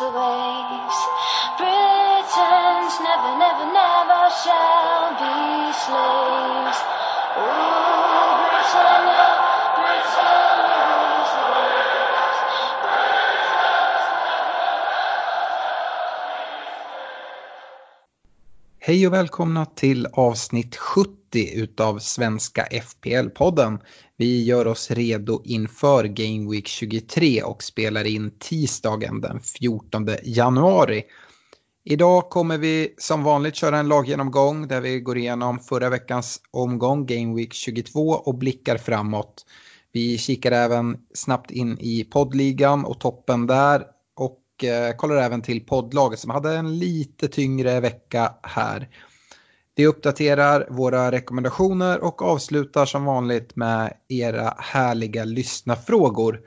The waves. Britons never, never, never shall be slaves. Britannia, Britannia Hej och välkomna till avsnitt 70 utav Svenska FPL-podden. Vi gör oss redo inför Game Week 23 och spelar in tisdagen den 14 januari. Idag kommer vi som vanligt köra en laggenomgång där vi går igenom förra veckans omgång Game Week 22 och blickar framåt. Vi kikar även snabbt in i poddligan och toppen där och eh, kollar även till poddlaget som hade en lite tyngre vecka här. Vi uppdaterar våra rekommendationer och avslutar som vanligt med era härliga lyssnafrågor.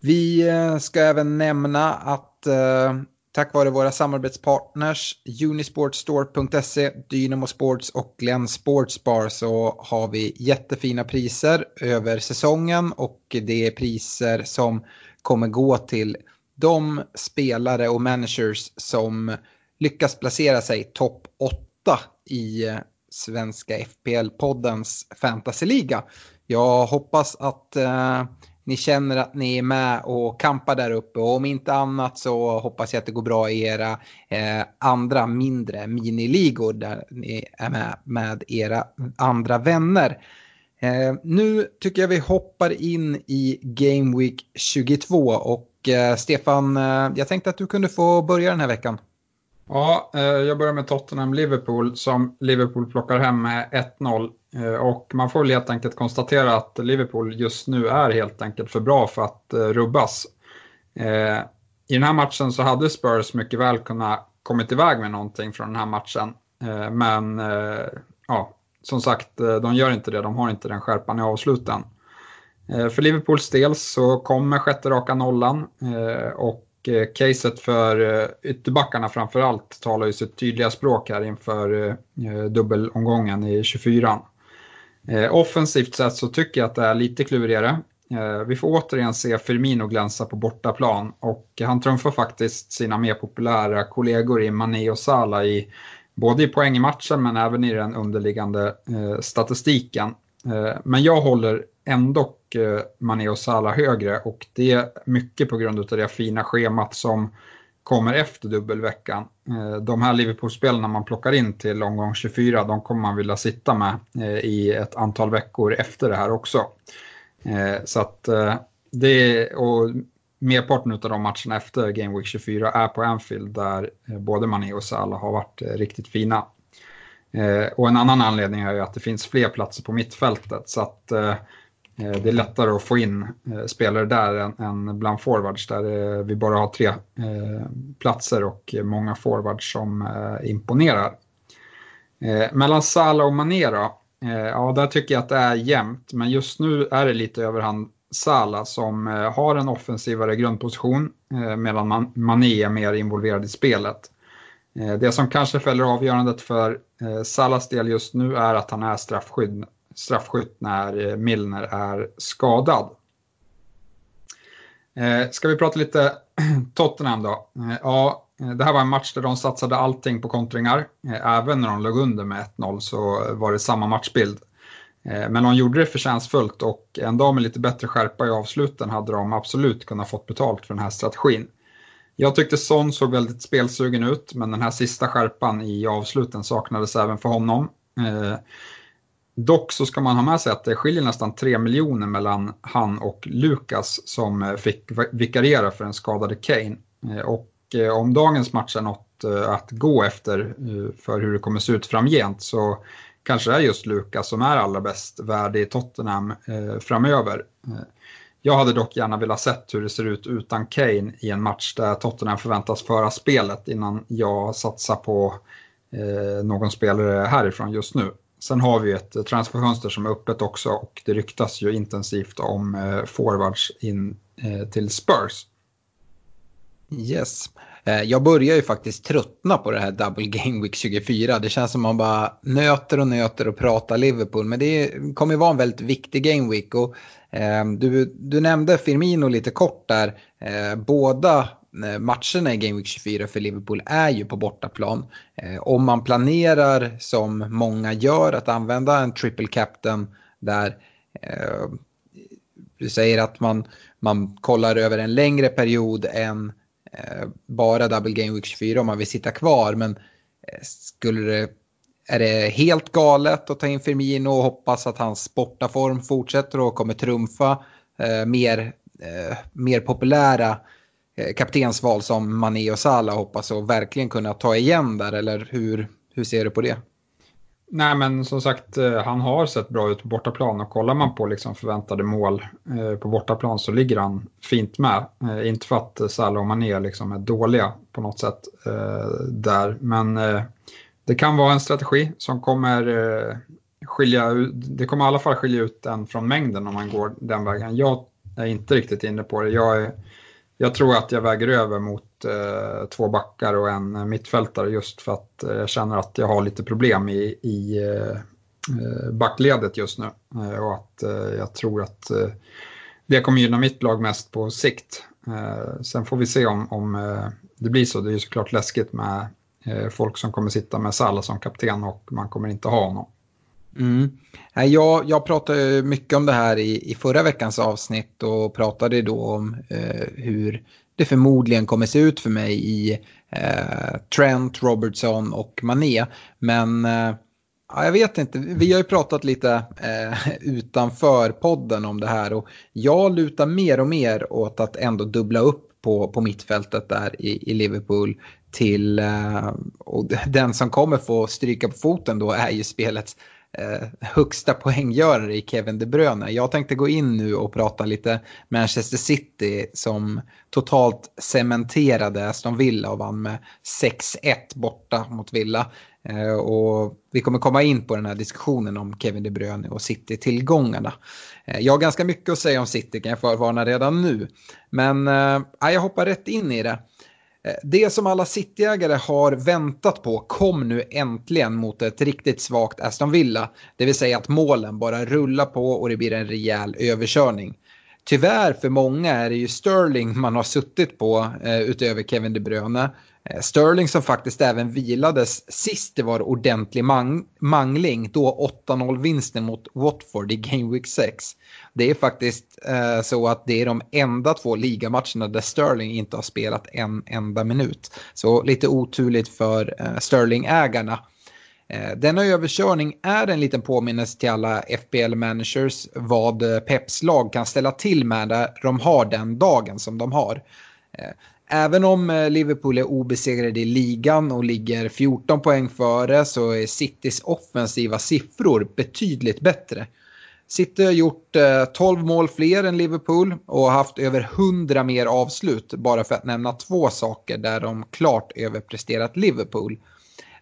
Vi eh, ska även nämna att eh, tack vare våra samarbetspartners Unisportstore.se, Dynamo Sports och Glenn Sportsbar så har vi jättefina priser över säsongen och det är priser som kommer gå till de spelare och managers som lyckas placera sig topp 8 i eh, svenska FPL-poddens fantasyliga. Jag hoppas att eh, ni känner att ni är med och kampar där uppe och om inte annat så hoppas jag att det går bra i era eh, andra mindre miniligor där ni är med med era andra vänner. Eh, nu tycker jag vi hoppar in i Game Week 22 och Eh, Stefan, eh, jag tänkte att du kunde få börja den här veckan. Ja, eh, jag börjar med Tottenham-Liverpool som Liverpool plockar hem med 1-0. Och man får väl helt enkelt konstatera att Liverpool just nu är helt enkelt för bra för att rubbas. I den här matchen så hade Spurs mycket väl kunnat kommit iväg med någonting från den här matchen. Men ja, som sagt, de gör inte det. De har inte den skärpan i avsluten. Eh, för Liverpools del så kommer sjätte raka nollan eh, och eh, caset för ytterbackarna framförallt talar ju sitt tydliga språk här inför dubbelomgången i 24. Offensivt sett så tycker jag att det är lite klurigare. Vi får återigen se Firmino glänsa på bortaplan och han trumfar faktiskt sina mer populära kollegor i Mané och Salah i både i poäng i matchen men även i den underliggande statistiken. Men jag håller ändå eh, Mané och Salah högre och det är mycket på grund av det fina schemat som kommer efter dubbelveckan. Eh, de här Liverpool-spelarna man plockar in till omgång 24, de kommer man vilja sitta med eh, i ett antal veckor efter det här också. Så att det, och merparten av de matcherna efter Game Week 24 är på Anfield där både Mané och Salah har varit riktigt fina. Och en annan anledning är ju att det finns fler platser på mittfältet så att Eh, det är lättare att få in eh, spelare där än, än bland forwards där eh, vi bara har tre platser och många forwards som imponerar. Mellan Salah och Mané då, ja där tycker jag att det är jämnt men just nu är det lite överhand Salah som har en offensivare grundposition medan Mané är mer involverad i spelet. Det som kanske fäller avgörandet för Salas Salahs del just nu är att han är straffskydd, straffskytt när eh, Milner är skadad. Eh, ska vi prata lite Tottenham då? Eh, ja, det här var en match där de satsade allting på kontringar. Även när de låg under med 1-0 så var det samma matchbild. Men de gjorde det förtjänstfullt och en dag med lite bättre skärpa i avsluten hade de absolut kunnat fått betalt för den här strategin. Jag tyckte Son såg väldigt spelsugen ut, men den här sista skärpan i avsluten saknades även för honom. Dock så ska man ha med sig att det skiljer nästan 3 miljoner mellan han och Lukas som eh, fick vikariera för den skadade Kane. Eh, och eh, om dagens match är något att gå efter för hur det kommer se ut framgent så kanske det är just Lukas som är allra bäst värdig i Tottenham framöver. Jag hade dock gärna velat sett hur det ser ut utan Kane i en match där Tottenham förväntas föra spelet innan jag satsar på någon spelare härifrån just nu. Sen har vi ett transferfönster som är öppet också och det ryktas ju intensivt om eh, forwards in eh, till Spurs. Yes. Eh, jag börjar ju faktiskt tröttna på det här Double Game Week 24. Det känns som man bara nöter och nöter och pratar Liverpool. Men det kommer ju vara en väldigt viktig Game Week. Och, eh, du, du nämnde Firmino lite kort där. Eh, båda Eh, matcherna i Game Week 24 för Liverpool är ju på bortaplan. Eh, om man planerar som många gör att använda en triple captain där eh, du säger att man, man kollar över en längre period än Eh, bara Double Game Week 24 om man vill sitta kvar. Men eh, skulle det, är det helt galet att ta in Firmino och hoppas att hans bortaform fortsätter och kommer trumfa eh, mer, eh, mer populära eh, Eh, kaptensval som Mané och Salah hoppas och verkligen kunna ta igen där? Eller hur, hur ser du på det? Nej men som sagt, eh, han har sett bra ut på bortaplan och kollar man på liksom förväntade mål eh, på bortaplan så ligger han fint med. Inte för att Salah och Mané liksom är dåliga på något sätt där, men det kan vara en strategi som kommer skilja ut, det kommer i alla fall skilja ut en från mängden om man går den vägen. Jag är inte riktigt inne på det. Jag är jag tror att jag väger över mot eh, två backar och en eh, mittfältare just för att eh, jag känner att jag har lite problem i, i eh, eh backledet just nu. Eh, och att eh, jag tror att eh, det kommer gynna mitt lag mest på sikt. sen får vi se om, om det blir så. Det är ju såklart läskigt med folk som kommer sitta med Salah som kapten och man kommer inte ha honom. Mm. Jag, jag pratade mycket om det här i, i förra veckans avsnitt och pratade då om eh, hur det förmodligen kommer se ut för mig i eh, Trent, Robertson och Mané. Men eh, jag vet inte, vi har ju pratat lite eh, utanför podden om det här och jag lutar mer och mer åt att ändå dubbla upp på, på mittfältet där i, i Liverpool till, eh, och den som kommer få stryka på foten då är ju spelets eh, högsta poänggörare i Kevin De Bruyne. Jag tänkte gå in nu och prata lite Manchester City som totalt cementerade Aston Villa och vann med 6-1 borta mot Villa. Eh, och vi kommer komma in på den här diskussionen om Kevin De Bruyne och City-tillgångarna. Eh, jag har ganska mycket att säga om City kan jag förvarna redan nu. Men eh, jag hoppar rätt in i det. Eh, det som alla Cityägare har väntat på kom nu äntligen mot ett riktigt svagt Aston Villa. Det vill säga att målen bara rullar på och det blir en rejäl överkörning. Tyvärr för många är det ju Sterling man har suttit på eh, utöver Kevin De Bruyne. Eh, Sterling som faktiskt även vilades sist det var ordentlig mang mangling, då 8-0 vinsten mot Watford i Game Week 6. Det är faktiskt eh, så att det är de enda två ligamatcherna där Sterling inte har spelat en enda minut. Så lite oturligt för eh, Sterling-ägarna. Eh, denna överkörning är en liten påminnelse till alla FBL-managers vad eh, Peps lag kan ställa till med när de har den dagen som de har. Eh, även om eh, Liverpool är obesegrade i ligan och ligger 14 poäng före så är Citys offensiva siffror betydligt bättre. City har gjort eh, 12 mål fler än Liverpool och haft över 100 mer avslut bara för att nämna två saker där de klart överpresterat Liverpool.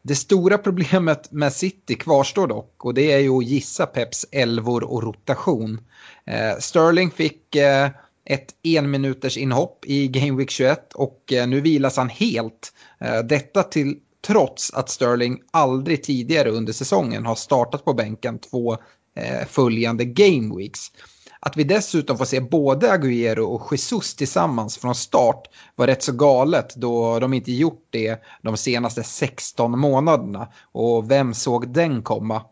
Det stora problemet med City kvarstår dock och det är ju att gissa Peps elvor och rotation. Eh, Sterling fick eh, ett enminuters inhopp i Game Week 21 och eh, nu vilas han helt. Eh, detta till trots att Sterling aldrig tidigare under säsongen har startat på bänken två Eh, följande Game Weeks. Att vi dessutom får se både Agüero och Jesus tillsammans från start var rätt så galet då de inte gjort det de senaste 16 månaderna. Och vem såg den komma?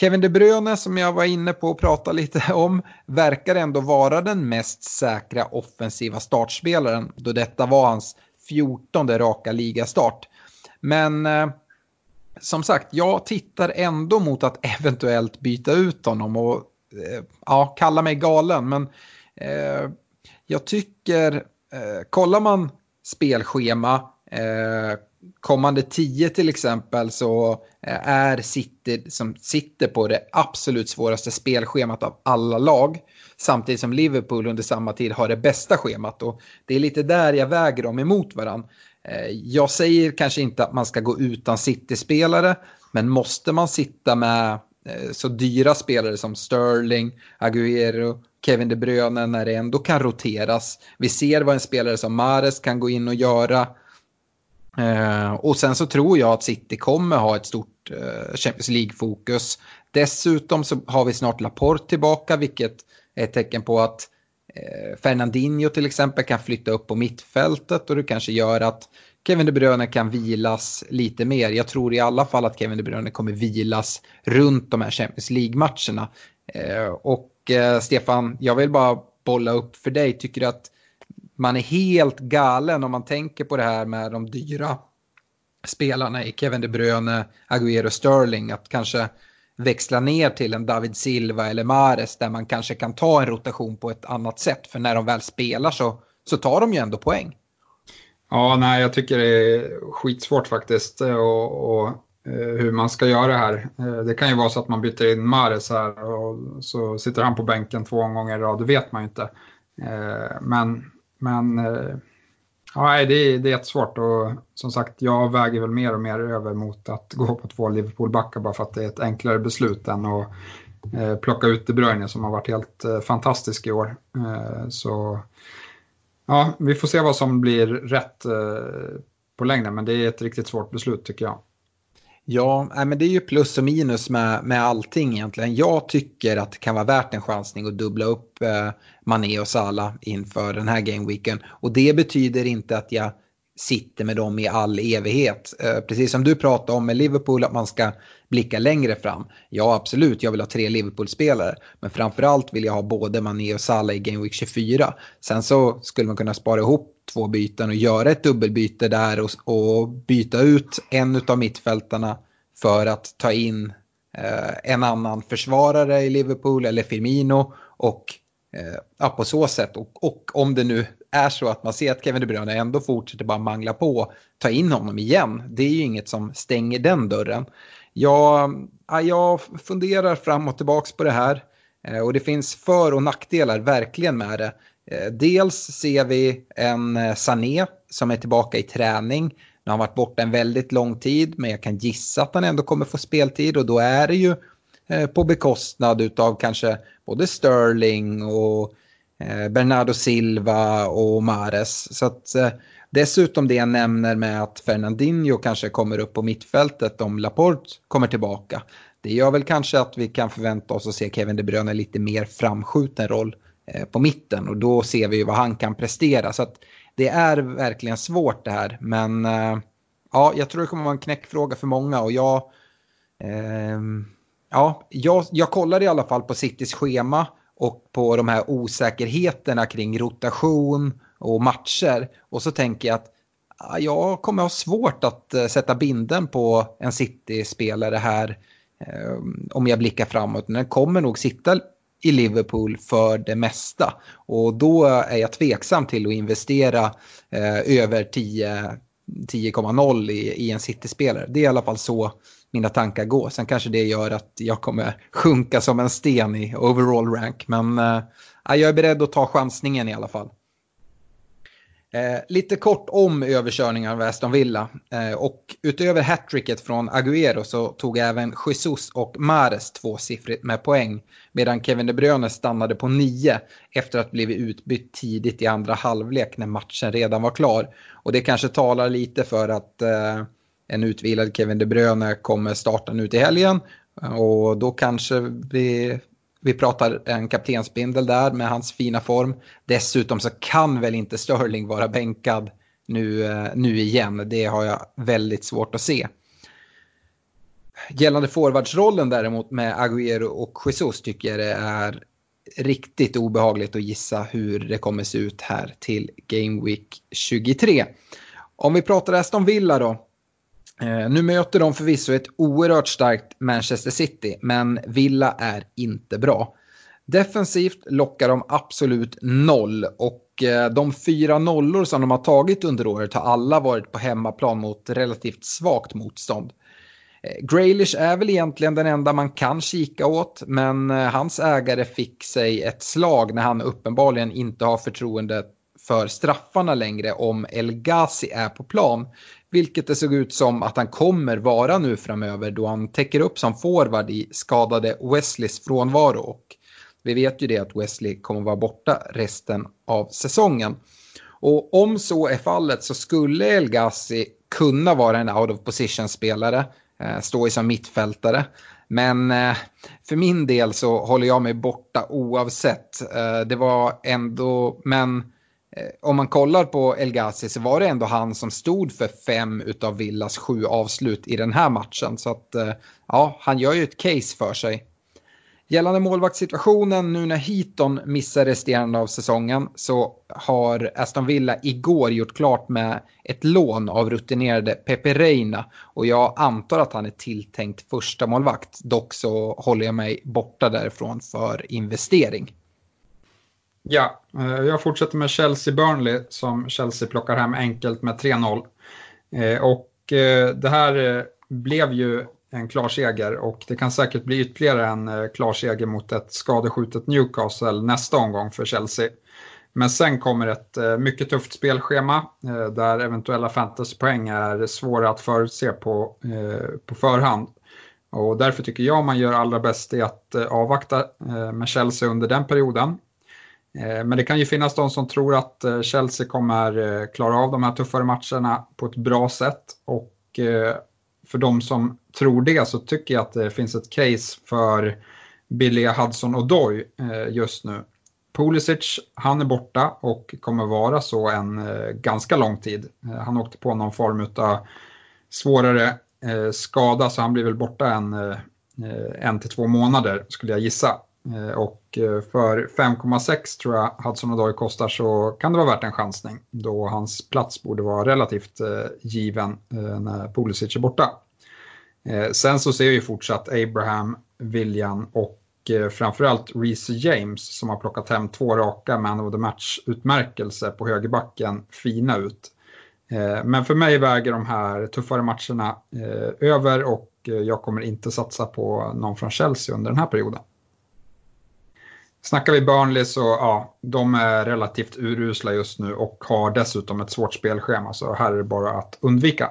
Kevin De Bruyne som jag var inne på att prata lite om verkar ändå vara den mest säkra offensiva startspelaren då detta var hans 14 raka ligastart. Men eh, som sagt, jag tittar ändå mot att eventuellt byta ut honom och eh, ja, kalla mig galen, men eh, jag tycker, eh, kollar man spelschema, eh, kommande tio till exempel så eh, är City som sitter på det absolut svåraste spelschemat av alla lag. Samtidigt som Liverpool under samma tid har det bästa schemat och det är lite där jag väger dem emot varandra. Eh, jag säger kanske inte att man ska gå utan City-spelare, men måste man sitta med eh, så dyra spelare som Sterling, Aguero, Kevin De Bruyne när det ändå kan roteras. Vi ser vad en spelare som Mares kan gå in och göra. Eh, och sen så tror jag att City kommer ha ett stort Champions League-fokus. Dessutom så har vi snart Laporte tillbaka, vilket är ett tecken på att Eh, Fernandinho till exempel kan flytta upp på mittfältet och det kanske gör att Kevin De Bruyne kan vilas lite mer. Jag tror i alla fall att Kevin De Bruyne kommer vilas runt de här Champions League-matcherna. Eh, och eh, Stefan, jag vill bara bolla upp för dig. Tycker du att man är helt galen om man tänker på det här med de dyra spelarna i Kevin De Bruyne, Agüero Sterling, att kanske växla ner till en David Silva eller Mares där man kanske kan ta en rotation på ett annat sätt. För när de väl spelar så, så tar de ju ändå poäng. Ja, nej, jag tycker det är skitsvårt faktiskt eh, och, och eh, hur man ska göra det här. Eh, det kan ju vara så att man byter in Mares här och så sitter han på bänken två gånger i rad, det vet man ju inte. Men, men Ja, det är, det är jättesvårt och som sagt jag väger väl mer och mer över mot att gå på två Liverpool-backar bara för att det är ett enklare beslut än att eh, plocka ut De Bruyne som har varit helt eh, fantastisk i år. Eh, så ja, vi får se vad som blir rätt eh, på längden men det är ett riktigt svårt beslut tycker jag. Ja, men det är ju plus och minus med, med allting egentligen. Jag tycker att det kan vara värt en chansning att dubbla upp eh, Mané och Salah inför den här gameweeken. Och det betyder inte att jag sitter med dem i all evighet. Eh, precis som du pratade om med Liverpool, att man ska blicka längre fram. Ja, absolut, jag vill ha tre Liverpool-spelare. Men framförallt vill jag ha både Mané och Salah i Game Week 24. Sen så skulle man kunna spara ihop två byten och göra ett dubbelbyte där och, och byta ut en av mittfältarna för att ta in eh, en annan försvarare i Liverpool eller Firmino och Eh, ja, på så sätt. Och, och, om det nu är så att man ser att Kevin De Bruyne ändå fortsätter bara mangla på, ta in honom igen. Det är ju inget som stänger den dörren. Jag, ja, jag funderar fram och tillbaka på det här. Eh, och det finns för och nackdelar verkligen med det. Eh, dels ser vi en Sané som är tillbaka i träning. Nu har han varit borta en väldigt lång tid men jag kan gissa att han ändå kommer få speltid och då är det ju Eh, på bekostnad av kanske både Sterling och eh, Bernardo Silva och Mares. Så att, eh, dessutom det jag nämner med att Fernandinho kanske kommer upp på mittfältet om Laporte kommer tillbaka. Det gör väl kanske att vi kan förvänta oss att se Kevin De Bruyne lite mer framskjuten roll på mitten och då ser vi ju vad han kan prestera. Så att det är verkligen svårt det här. Men ja, jag tror det kommer vara en knäckfråga för många och jag, eh, ja, jag, jag kollar i alla fall på Citys schema och på de här osäkerheterna kring rotation och matcher. Och så tänker jag att jag kommer ha svårt att eh, sätta binden på en City-spelare här eh, om jag blickar framåt. Den kommer nog sitta i Liverpool för det mesta. Och då är jag tveksam till att investera eh, över 10,0 i, i en City-spelare. Det är i alla fall så mina tankar gå. Sen kanske det gör att jag kommer sjunka som en sten i overall rank. Men eh, jag är beredd att ta chansningen i alla fall. Eh, lite kort om överkörningen av Aston Villa. Eh, och utöver hattricket från Agüero så tog även Jesus och Mares tvåsiffrigt med poäng. Medan Kevin De Bruyne stannade på nio efter att blivit utbytt tidigt i andra halvlek när matchen redan var klar. Och det kanske talar lite för att eh, en utvilad Kevin De Bruyne kommer starta nu till helgen. Och då kanske vi vi pratar en kaptensbindel där med hans fina form. Dessutom så kan väl inte Sterling vara bänkad nu, eh, nu igen. Det har jag väldigt svårt att se. Gällande forwardsrollen däremot med Agüero och Jesus tycker jag det är riktigt obehagligt att gissa hur det kommer se ut här till Game Week 23. Om vi pratar Aston Villa då. Eh, nu möter de förvisso ett oerhört starkt Manchester City, men Villa är inte bra. Defensivt lockar de absolut noll och eh, de fyra nollor som de har tagit under året har alla varit på hemmaplan mot relativt svagt motstånd. Eh, Graylish är väl egentligen den enda man kan kika åt, men hans ägare fick sig ett slag när han uppenbarligen inte har förtroende för straffarna längre om El Ghazi är på plan. Vilket det såg ut som att han kommer vara nu framöver då han täcker upp som forward i skadade Wesleys frånvaro. Och vi vet ju det att Wesley kommer vara borta resten av säsongen. Och om så är fallet så skulle El Ghazi kunna vara en out of position-spelare, eh, stå i som mittfältare. Men eh, för min del så håller jag mig borta oavsett. Eh, det var ändå, men Eh, om man kollar på El Ghazi så var det ändå han som stod för fem av Villas sju avslut i den här matchen. Så att eh, ja, han gör ju ett case för sig. Gällande målvaktssituationen nu när Heaton missar resterande av säsongen så har Aston Villa igår gjort klart med ett lån av rutinerade Pepe Reina och jag antar att han är tilltänkt första målvakt. Dock så håller jag mig borta därifrån för investering. Ja, eh, jag fortsätter med Chelsea-Burnley som Chelsea plockar hem enkelt med 3-0. Eh, och eh, det här blev ju en klar seger och det kan säkert bli ytterligare en klar seger mot ett skadeskjutet Newcastle nästa omgång för Chelsea. Men sen kommer ett mycket tufft spelschema där eventuella fantasypoäng är svåra att förutse på, på förhand. Och därför tycker jag man gör allra bäst i att avvakta med Chelsea under den perioden. Eh, men det kan ju finnas de som tror att eh, Chelsea kommer eh, klara av de här tuffare matcherna på ett bra sätt och för de som tror det så tycker jag att det finns ett case för billiga Hudson och Doy just nu. Pulisic, han är borta och kommer vara så en ganska lång tid. Han åkte på någon form av svårare skada så han blir väl borta en, en till två månader skulle jag gissa. Eh, och eh, för 5,6 tror jag Hudson Odoi kostar så kan det vara värt en chansning då hans plats borde vara relativt eh, given när Pulisic är borta. Sen så ser vi fortsatt Abraham, William och framförallt Reece James som har plockat hem två raka man of the match-utmärkelse på högerbacken fina ut. Men för mig väger de här tuffare matcherna över och jag kommer inte satsa på någon från Chelsea under den här perioden. Snackar vi Burnley så ja, de är relativt urusla just nu och har dessutom ett svårt spelschema så här är det bara att undvika.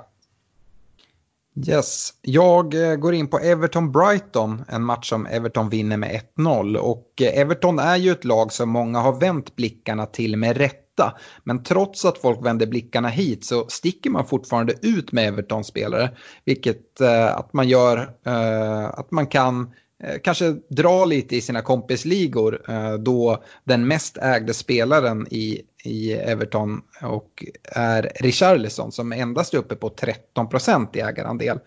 Yes, jag eh, går in på Everton-Brighton, en match som Everton vinner med 1-0. Och eh, Everton är ju ett lag som många har vänt blickarna till med rätta. Men trots att folk vänder blickarna hit så sticker man fortfarande ut med Everton-spelare. Vilket eh, att man gör eh, att man kan Eh, Eh, kanske dra lite i sina kompisligor eh, då den mest ägde spelaren i, i Everton och är Richarlison som endast är uppe på 13 procent i ägarandel.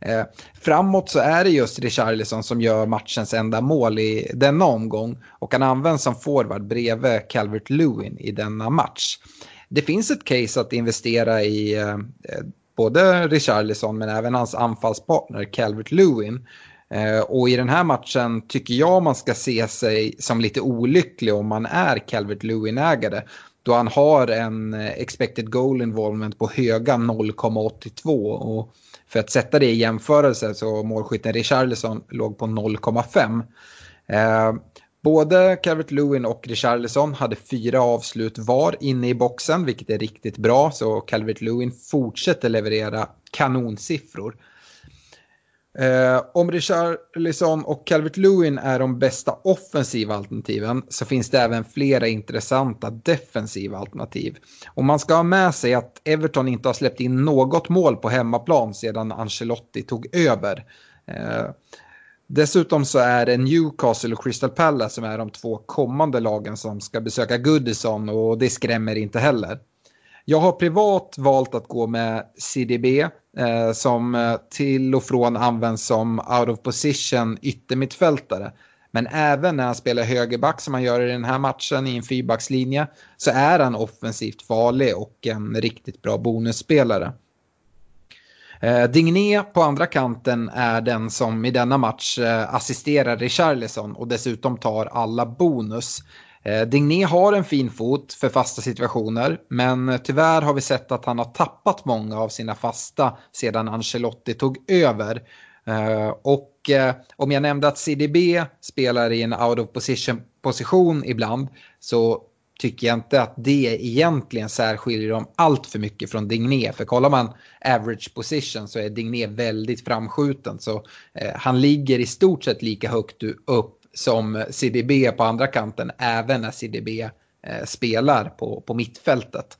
Eh, framåt så är det just Richarlison som gör matchens enda mål i denna omgång och han används som forward bredvid Calvert Lewin i denna match. Det finns ett case att investera i eh, eh både Richarlison men även hans anfallspartner Calvert Lewin. Eh, Eh, och i den här matchen tycker jag man ska se sig som lite olycklig om man är Calvert Lewin-ägare. Då han har en eh, expected goal involvement på höga 0,82. Och för att sätta det i jämförelse så målskytten Richarlison låg på 0,5. Eh, både Calvert Lewin och Richarlison hade fyra avslut var inne i boxen, vilket är riktigt bra. Så Calvert Lewin fortsätter leverera kanonsiffror. Eh, om Richarlison och Calvert Lewin är de bästa offensiva alternativen så finns det även flera intressanta defensiva alternativ. Och man ska ha med sig att Everton inte har släppt in något mål på hemmaplan sedan Ancelotti tog över. Eh, dessutom så är det Newcastle och Crystal Palace som är de två kommande lagen som ska besöka Goodison och det skrämmer inte heller. Jag har privat valt att gå med CDB eh, som eh, till och från används som out of position yttermittfältare. Men även när han spelar högerback som han gör i den här matchen i en fyrbackslinje så är han offensivt farlig och en riktigt bra bonusspelare. Eh, Digné på andra kanten är den som i denna match eh, assisterar Richarlison och dessutom tar alla bonus. Eh, Digné har en fin fot för fasta situationer, men tyvärr har vi sett att han har tappat många av sina fasta sedan Ancelotti tog över. Eh, och eh, om jag nämnde att CDB spelar i en out of position position ibland så tycker jag inte att det egentligen särskiljer dem allt för mycket från Digné. För kollar man average position så är Digné väldigt framskjuten. Så han ligger i stort sett lika högt upp som CDB på andra kanten, även när CDB eh, spelar på, på mittfältet.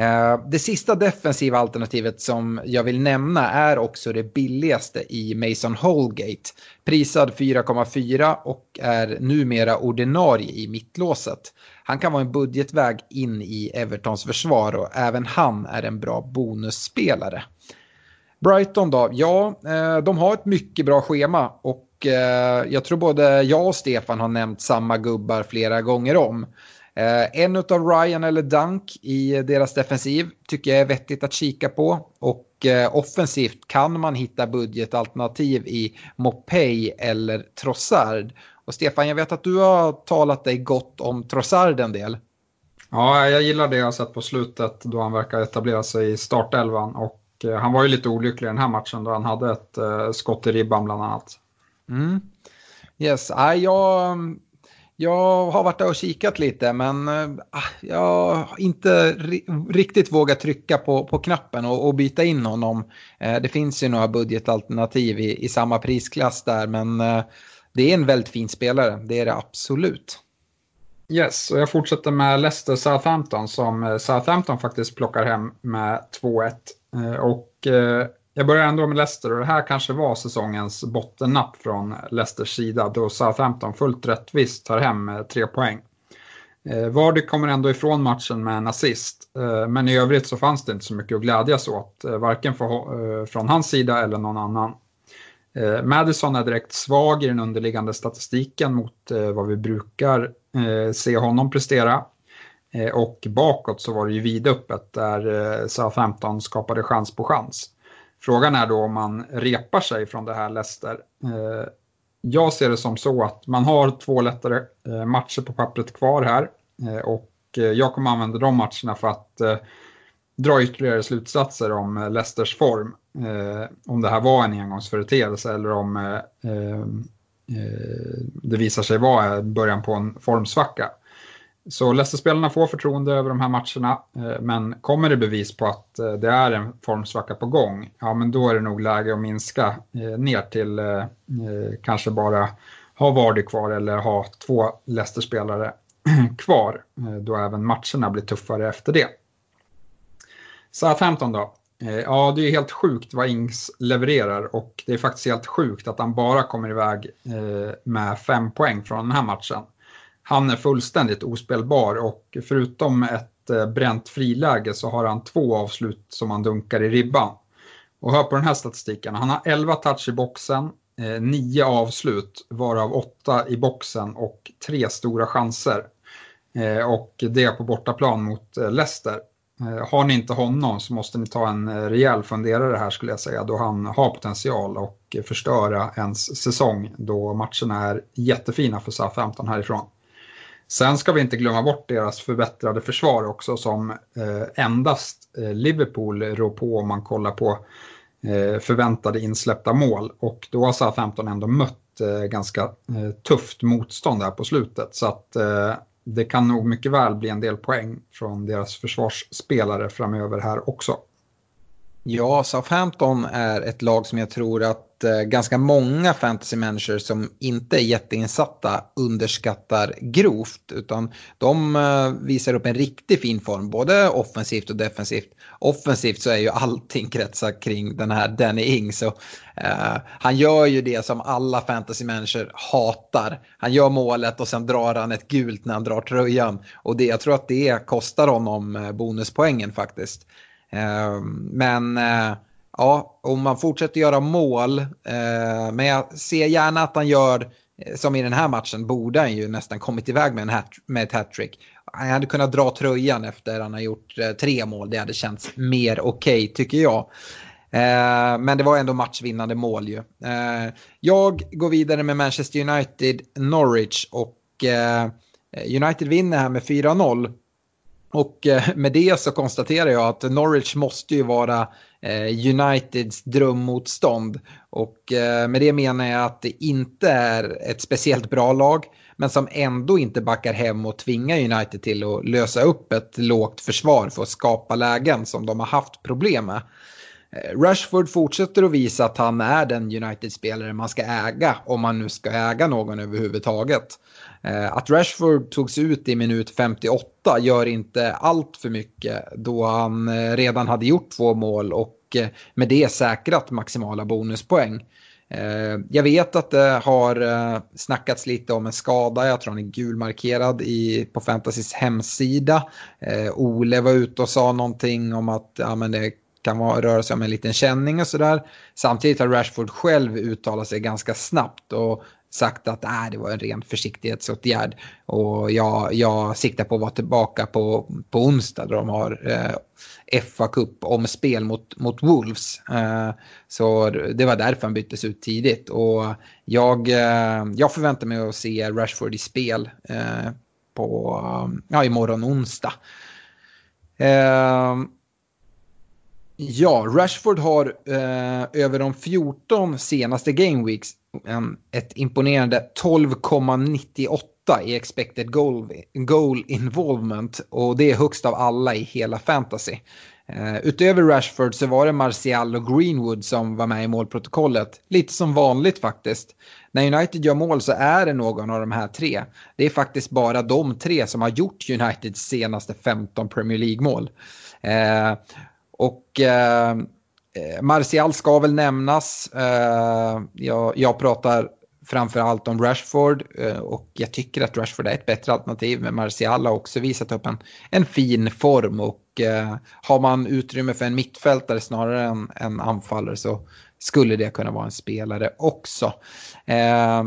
Eh, det sista defensiva alternativet som jag vill nämna är också det billigaste i Mason Holgate. Prisad 4,4 och är numera ordinarie i mittlåset. Han kan vara en budgetväg in i Evertons försvar och även han är en bra bonusspelare. Brighton då? Ja, eh, de har ett mycket bra schema och eh, jag tror både jag och Stefan har nämnt samma gubbar flera gånger om. Eh, en av Ryan eller Dunk i deras defensiv tycker jag är vettigt att kika på. Och eh, offensivt kan man hitta budgetalternativ i Mopey eller Trossard. Och Stefan, jag vet att du har talat dig gott om Trossard en del. Ja, jag gillar det jag har sett på slutet då han verkar etablera sig i startelvan. Och eh, han var ju lite olycklig i den här matchen då han hade ett eh, skott i ribban bland annat. Mm. Yes, ah, jag, jag har varit där och kikat lite men eh, ah, jag har inte riktigt vågat trycka på, på knappen och, och byta in honom. Eh, det finns ju några budgetalternativ i, i samma prisklass där men eh, det är en väldigt fin spelare, det är det absolut. Yes, och jag fortsätter med Leicester Southampton som Southampton faktiskt plockar hem med 2-1. Och jag börjar ändå med Leicester och det här kanske var säsongens bottennapp från Leicesters sida då Southampton fullt rättvist tar hem eh, tre poäng. Eh, Vardy kommer ändå ifrån matchen med en assist, eh, men i övrigt så fanns det inte så mycket att glädjas åt, varken från hans sida eller någon annan. Eh, Madison är direkt svag i den underliggande statistiken mot eh, vad vi brukar eh, se honom prestera. Och bakåt så var det ju vidöppet där Southampton skapade chans på chans. Frågan är då om man repar sig från det här Leicester. Eh, jag ser det som så att man har två lättare eh, matcher på pappret kvar här eh, och jag kommer använda de matcherna för att dra ytterligare slutsatser om Leicesters form om det här var en engångsföreteelse eller om det visar sig vara början på en formsvacka. Så Leicester-spelarna får förtroende över de här matcherna, eh, men kommer det bevis på att eh, det är en formsvacka på gång, ja men då är det nog läge att minska eh, ner till kanske bara ha Vardy kvar eller ha två Leicester-spelare kvar, då även matcherna blir tuffare efter det. Southampton då. Ja, det är helt sjukt vad Ings levererar och det är faktiskt helt sjukt att han bara kommer iväg med fem poäng från den här matchen. Han är fullständigt ospelbar och förutom ett eh, bränt friläge så har han två avslut som han dunkar i ribban. Och hör på den här statistiken, han har 11 touch i boxen, eh, 9 avslut, varav 8 i boxen och 3 stora chanser. Eh, och det är på bortaplan mot Leicester. Har ni inte honom så måste ni ta en rejäl funderare här skulle jag säga då han har potential och förstöra ens säsong då matcherna är jättefina för Southampton härifrån. Sen ska vi inte glömma bort deras förbättrade försvar också som eh, endast eh, Liverpool rår på om man kollar på eh, förväntade insläppta mål och då har Southampton ändå mött ganska tufft motstånd här på slutet så att det kan nog mycket väl bli en del poäng från deras försvarsspelare framöver här också. Ja, Southampton är ett lag som jag tror att eh, ganska många fantasy managers som inte är jätteinsatta underskattar grovt. Utan de eh, visar upp en riktigt fin form, både offensivt och defensivt. Offensivt så är ju allting kretsar kring den här Danny Ings. Så eh, han gör ju det som alla fantasy managers hatar. Han gör målet och sen drar han ett gult när han drar tröjan. Och det, jag tror att det kostar honom eh, bonuspoängen faktiskt. Ehm, men eh, ja, om man fortsätter göra mål, eh, men jag ser gärna att han gör eh, som i den här matchen borde han ju nästan kommit iväg med, en hat, med ett hattrick. Han hade kunnat dra tröjan efter att han har gjort tre mål. Det hade känts mer okej okay, tycker jag. Eh, men det var ändå matchvinnande mål ju. Eh, jag går vidare med Manchester United Norwich och eh, United vinner här med 4-0. Och eh, med det så konstaterar jag att Norwich måste ju vara eh, Uniteds drömmotstånd. Och eh, med det menar jag att det inte är ett speciellt bra lag, men som ändå inte backar hem och tvingar United till att lösa upp ett lågt försvar för att skapa lägen som de har haft problem med. Eh, Rashford fortsätter att visa att han är den United-spelare man ska äga om man nu ska äga någon överhuvudtaget. Eh, att Rashford togs ut i minut 58 gör inte allt för mycket då han eh, redan hade gjort två mål och med det säkrat maximala bonuspoäng. Jag vet att det har snackats lite om en skada, jag tror han är gulmarkerad i, på Fantasys hemsida. Ole var ute och sa någonting om att ja, men det kan vara, röra sig om en liten känning och sådär. Samtidigt har Rashford själv uttalat sig ganska snabbt och sagt att äh, det var en ren försiktighetsåtgärd. Och jag, jag siktar på att vara tillbaka på, på onsdag då de har eh, fa Cup om spel mot, mot Wolves. Eh, så det var därför han byttes ut tidigt. Och jag, eh, jag förväntar mig att se Rashford i spel eh, på, ja, imorgon onsdag. Eh, Ja, Rashford har eh, över de 14 senaste gameweeks en, ett imponerande 12,98 i expected goal, goal involvement och det är högst av alla i hela fantasy. Eh, utöver Rashford så var det Martial och Greenwood som var med i målprotokollet. Lite som vanligt faktiskt. När United gör mål så är det någon av de här tre. Det är faktiskt bara de tre som har gjort Uniteds senaste 15 Premier League-mål. Eh, och eh, eh, Martial ska väl nämnas. Eh, jag, jag pratar framför allt om Rashford eh, och jag tycker att Rashford är ett bättre alternativ men Martial har också visat upp en, en fin form och eh, har man utrymme för en mittfältare snarare än en anfallare så skulle det kunna vara en spelare också. Eh,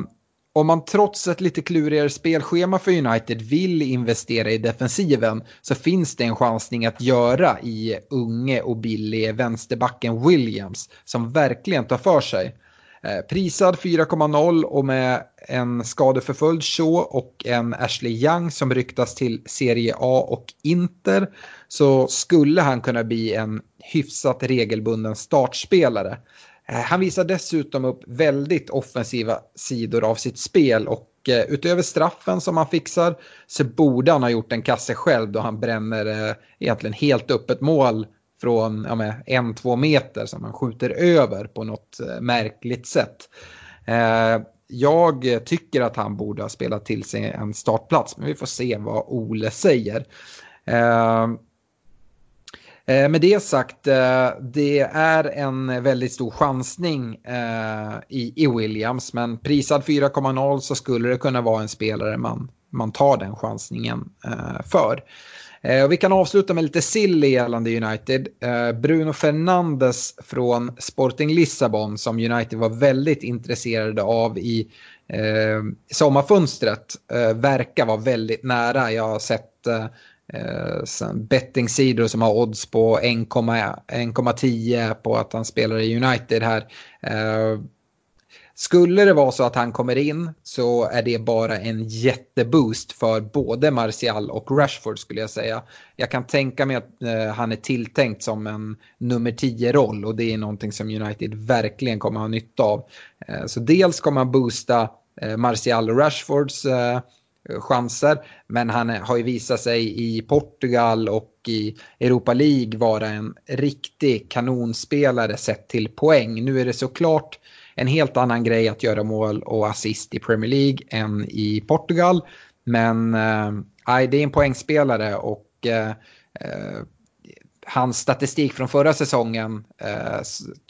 om man trots ett lite klurigare spelschema för United vill investera i defensiven så finns det en chansning att göra i unge och billig vänsterbacken Williams som verkligen tar för sig. Eh, prisad 4,0 och med en skadeförföljd Shaw och en Ashley Young som ryktas till Serie A och Inter så skulle han kunna bli en hyfsat regelbunden startspelare. Eh, han visar dessutom upp väldigt offensiva sidor av sitt spel och eh, utöver straffen som han fixar så borde han ha gjort en kasse själv då han bränner eh, egentligen helt öppet mål från ja, med en, två meter som han skjuter över på något märkligt sätt. Jag tycker att han borde ha spelat till sig en startplats, men vi får se vad Ole säger. Eh, med det sagt, eh, det är en väldigt stor chansning eh, i Williams, men prisad 4,0 så skulle det kunna vara en spelare man, man tar den chansningen eh, för. Eh, och vi kan avsluta med lite silly gällande United. Eh, Bruno Fernandes från Sporting Lissabon som United var väldigt intresserade av i eh, sommarfönstret eh, verkar vara väldigt nära. Jag har sett eh, bettingsidor som har odds på 1,10 på att han spelar i United här. Eh, skulle det vara så att han kommer in så är det bara en jätteboost för både Martial och Rashford skulle jag säga. Jag kan tänka mig att eh, han är tilltänkt som en nummer 10-roll och det är någonting som United verkligen kommer ha nytta av. Eh, så dels kommer han boosta eh, Martial och Rashfords eh, Eh, chanser. Men han har ju visat sig i Portugal och i Europa League vara en riktig kanonspelare sett till poäng. Nu är det såklart en helt annan grej att göra mål och assist i Premier League än i Portugal. Men eh, det är en poängspelare och eh, eh hans statistik från förra säsongen eh,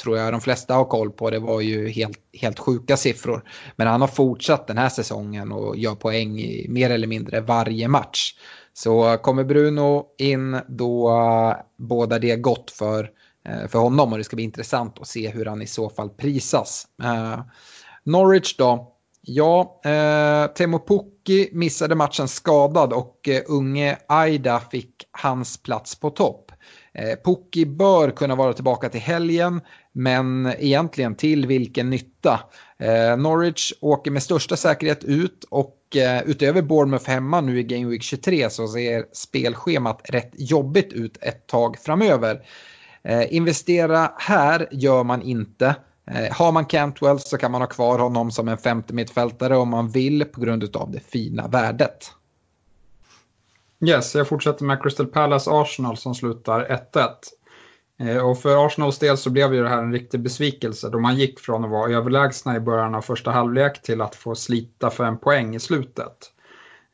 tror jag de flesta har koll på. Det var ju helt, helt sjuka siffror. Men han har fortsatt den här säsongen och gör poäng i mer eller mindre varje match. Så kommer Bruno in då båda det gott för Eh, för honom och det ska bli intressant att se hur han i så fall prisas. Eh, Norwich då, Ja, eh, Temo Pukki missade matchen skadad och eh, unge Aida fick hans plats på topp. Eh, Pukki bör kunna vara tillbaka till helgen, men egentligen till vilken nytta? Eh, Norwich åker med största säkerhet ut och eh, utöver Bournemouth hemma nu i Game Week 23 så ser spelschemat rätt jobbigt ut ett tag framöver. Eh, investera här gör man inte. Eh, har man Cantwell så kan man ha kvar honom som en femte mittfältare om man vill på grund av det fina värdet. Yes, jag fortsätter med Crystal Palace Arsenal som slutar 1-1. Eh, och för Arsenals del så blev ju det här en riktig besvikelse då man gick från att vara överlägsna i början av första halvlek till att få slita för en poäng i slutet.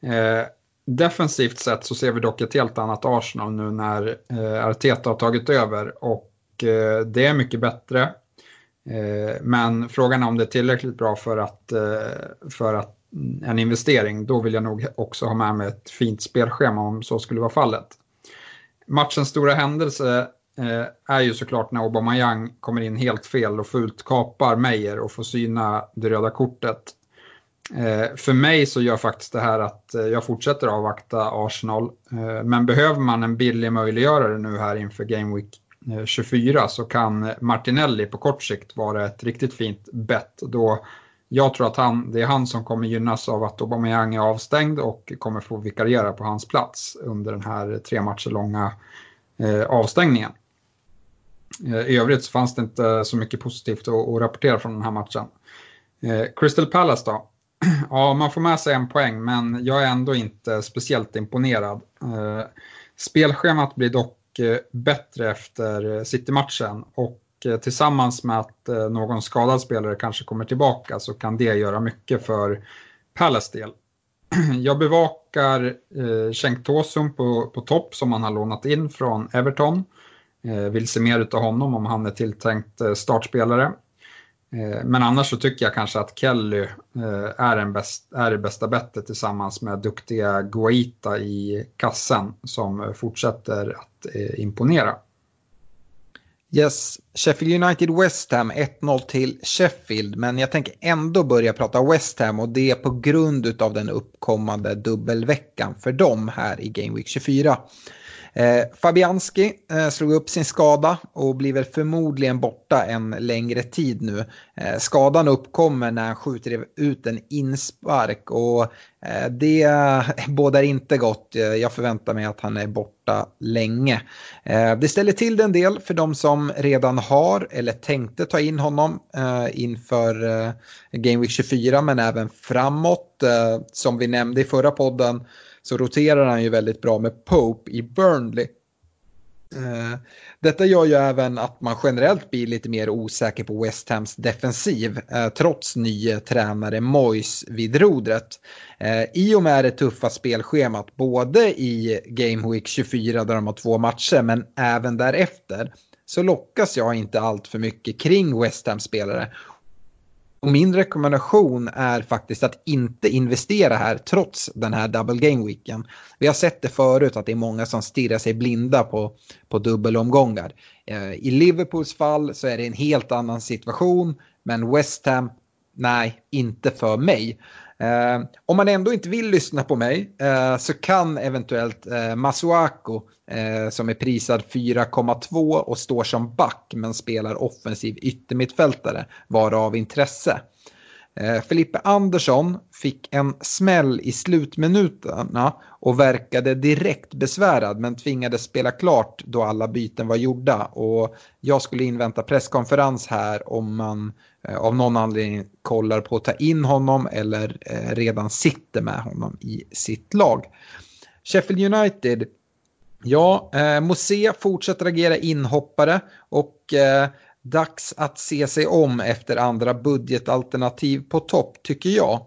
Eh, defensivt sett så ser vi dock ett helt annat Arsenal nu när eh, Arteta har tagit över och eh, det är mycket bättre. Eh, men frågan är om det är tillräckligt bra för att, eh, för att en investering, då vill jag nog också ha med mig ett fint spelschema om så skulle vara fallet. Matchens stora händelse eh, är ju såklart när Aubameyang kommer in helt fel och fult kapar Meyer och får syna det röda kortet. Eh, för mig så gör faktiskt det här att eh, jag fortsätter avvakta Arsenal. Eh, men behöver man en billig möjliggörare nu här inför Game Week eh, 24 så kan Martinelli på kort sikt vara ett riktigt fint bett. Då jag tror att han, det är han som kommer gynnas av att Aubameyang är avstängd och kommer få vikariera på hans plats under den här tre matcher långa eh, avstängningen. Eh, I övrigt så fanns det inte så mycket positivt att, att rapportera från den här matchen. Eh, Crystal Palace då? ja, man får med sig en poäng, men jag är ändå inte speciellt imponerad. Eh, spelschemat blir dock eh, bättre efter eh, City-matchen och Eh, tillsammans med att eh, någon skadad spelare kanske kommer tillbaka så kan det göra mycket för Palace del. Jag bevakar eh, Cenk Tosun på, på topp som han har lånat in från Everton. Eh, vill se mer av honom om han är tilltänkt startspelare. Men annars så tycker jag kanske att Kelly är, en bäst, är det bästa bettet tillsammans med duktiga Guaita i kassen som fortsätter att imponera. Yes, Sheffield United West Ham 1-0 till Sheffield, men jag tänker ändå börja prata West Ham och det är på grund av den uppkommande dubbelveckan för dem här i Game Week 24. Eh, Fabianski eh, slog upp sin skada och blir väl förmodligen borta en längre tid nu. Eh, skadan uppkommer när han skjuter ut en inspark och eh, det bådar inte gott. Eh, jag förväntar mig att han är borta länge. Eh, det ställer till det en del för de som redan har eller tänkte ta in honom eh, inför eh, Game Week 24 men även framåt. Som vi nämnde i förra podden så roterar han ju väldigt bra med Pope i Burnley. Eh, detta gör ju även att man generellt blir lite mer osäker på West Hams defensiv eh, trots nye tränare Moyes vid rodret. Eh, I och med det tuffa spelschemat både i Game Week 24 där de har två matcher men även därefter så lockas jag inte allt för mycket kring West Hams spelare och min rekommendation är faktiskt att inte investera här trots den här double game weeken. Vi har sett det förut att det är många som stirrar sig blinda på, på dubbelomgångar. Eh, I Liverpools fall så är det en helt annan situation men West Ham, nej, inte för mig. Eh, om man ändå inte vill lyssna på mig eh, så kan eventuellt eh, Masuako eh, som är prisad 4,2 och står som back men spelar offensiv yttermittfältare vara av intresse. Eh, Felipe Andersson fick en smäll i slutminuterna och verkade direkt besvärad men tvingades spela klart då alla byten var gjorda. Och jag skulle invänta presskonferens här om man eh, Eh, av någon anledning kollar på att ta in honom eller eh, redan sitter med honom i sitt lag. Sheffield United Ja, eh, Mosé fortsätter agera inhoppare och eh, dags att se sig om efter andra budgetalternativ på topp tycker jag.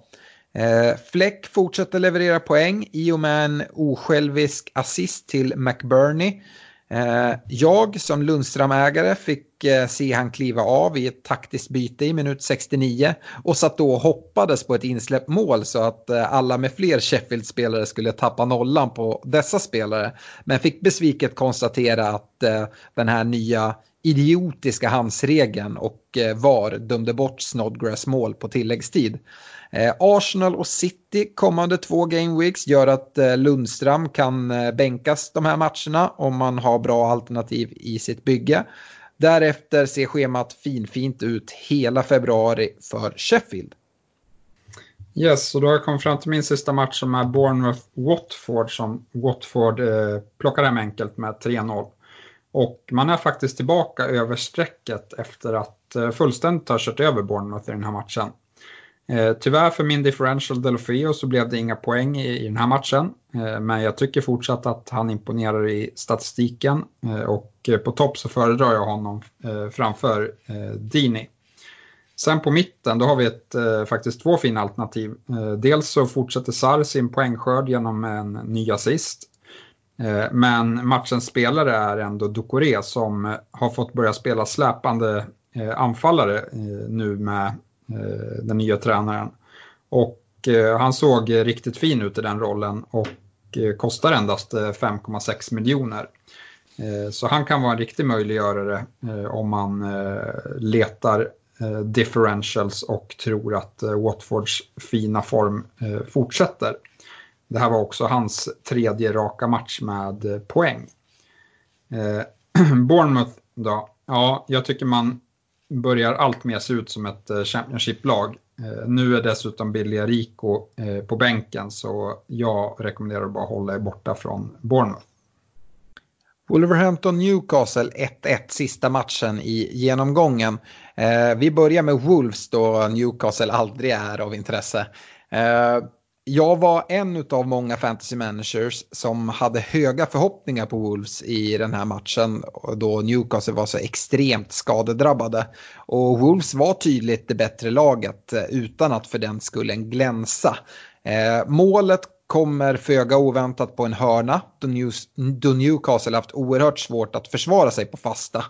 Eh, Fleck fortsätter leverera poäng i och med en osjälvisk assist till McBurney. Eh, jag som Lundström-ägare fick eh, se han kliva av i ett taktiskt byte i minut 69 och satt då och hoppades på ett insläppt mål så att eh, alla med fler Sheffield-spelare skulle tappa nollan på dessa spelare. Men fick besviket konstatera att den här nya idiotiska handsregeln och VAR dömde bort Snodgrass mål på tilläggstid. Eh, Arsenal och City kommande två gameweeks gör att eh, Lundström kan eh, bänkas de här matcherna om man har bra alternativ i sitt bygge. Därefter ser schemat finfint ut hela februari för Sheffield. Yes, och då har jag kommit fram till min sista match som är Bournemouth-Watford som Watford eh, plockar hem enkelt med 3-0. Och man är faktiskt tillbaka över strecket efter att eh, fullständigt ha kört över Bournemouth i den här matchen. Eh, tyvärr för min differential Delofeo så blev det inga poäng i, i den här matchen. Eh, men jag tycker fortsatt att han imponerar i statistiken eh, och eh, på topp så föredrar jag honom eh, framför eh, Dini. Sen på mitten då har vi ett, faktiskt två fina alternativ. dels så fortsätter Sar sin poängskörd genom en ny assist. men matchens spelare är ändå Ducoré som har fått börja spela släpande anfallare nu med Eh, den nya tränaren. Och eh, han såg riktigt fin ut i den rollen och eh, kostar endast 5,6 miljoner. Så han kan vara en riktig möjliggörare om man letar differentials och tror att Watfords fina form fortsätter. Det här var också hans tredje raka match med poäng. Bournemouth då? Ja, jag tycker man börjar allt mer se ut som ett eh, Championship-lag. Eh, nu är dessutom Billy Rico eh, på bänken så jag rekommenderar bara hålla er borta från Bournemouth. Wolverhampton Newcastle 1-1 sista matchen i genomgången. vi börjar med Wolves då Newcastle aldrig är av intresse jag var en av många fantasy managers som hade höga förhoppningar på Wolves i den här matchen då Newcastle var så extremt skadedrabbade. Och Wolves var tydligt det bättre laget eh, utan att för den skulle glänsa. Eh, målet kommer föga oväntat på en hörna då, Newcastle haft oerhört svårt att försvara sig på fasta.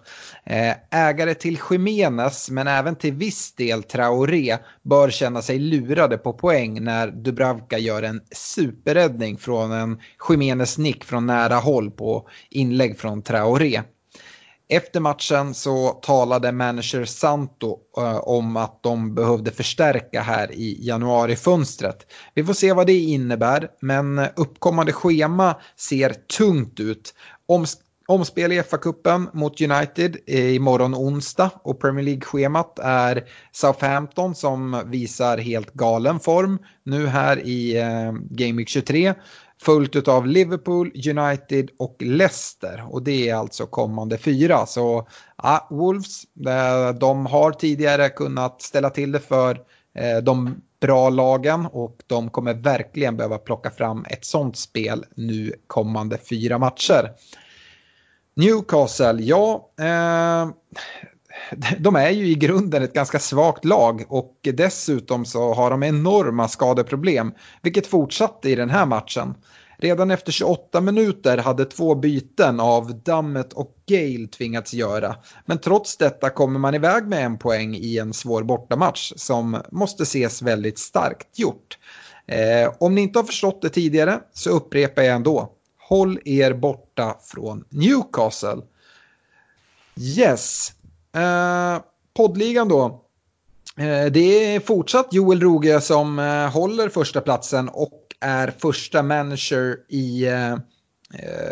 Eh, ägare till Jiménez men även till viss del Traoré bör känna sig lurade på poäng när Dubravka gör en superräddning från en Jiménez nick från nära håll på inlägg från Traoré. Efter matchen så talade manager Santo uh, om att de behövde förstärka här i januarifönstret. Vi får se vad det innebär, men uppkommande schema ser tungt ut. Om Omspel i FA-cupen mot United imorgon onsdag och Premier League-schemat är Southampton som visar helt galen form nu här i eh, Game Week 23 följt av Liverpool, United och Leicester. Och det är alltså kommande fyra. Så ja, Wolves, eh, de har tidigare kunnat ställa till det för eh, de bra lagen och de kommer verkligen behöva plocka fram ett sånt spel nu kommande fyra matcher. Newcastle, ja, eh, de är ju i grunden ett ganska svagt lag och dessutom så har de enorma skadeproblem, vilket fortsatte i den här matchen. Redan efter 28 minuter hade två byten av Dammet och Gale tvingats göra. Men trots detta kommer man iväg med en poäng i en svår bortamatch som måste ses väldigt starkt gjort. Eh, om ni inte har förstått det tidigare så upprepar jag ändå. Håll er borta från Newcastle. Yes. Eh, poddligan då. Eh, det är fortsatt Joel Roge som eh, håller första platsen och är första manager i eh, eh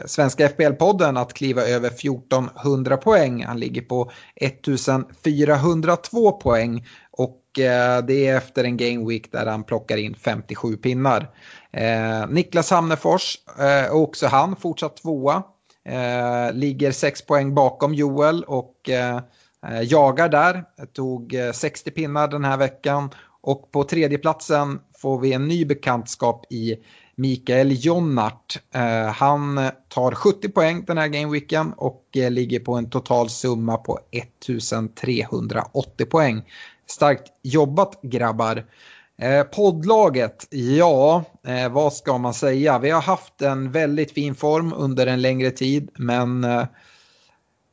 svenska FBL-podden att kliva över 1400 poäng. Han ligger på 1402 poäng och eh, det är efter en game week där han plockar in 57 pinnar. Eh, Niklas Hamnefors, eh, också han fortsatt tvåa. Eh, ligger 6 poäng bakom Joel och eh, Eh, jagar där. Tog eh, 60 pinnar den här veckan och på tredjeplatsen får vi en ny bekantskap i Mikael Jonnart. Eh, han tar 70 poäng den här gameweeken och ligger på en total summa på 1380 poäng. Starkt jobbat grabbar. Poddlaget, ja, vad ska man säga? Vi har haft en väldigt fin form under en längre tid, men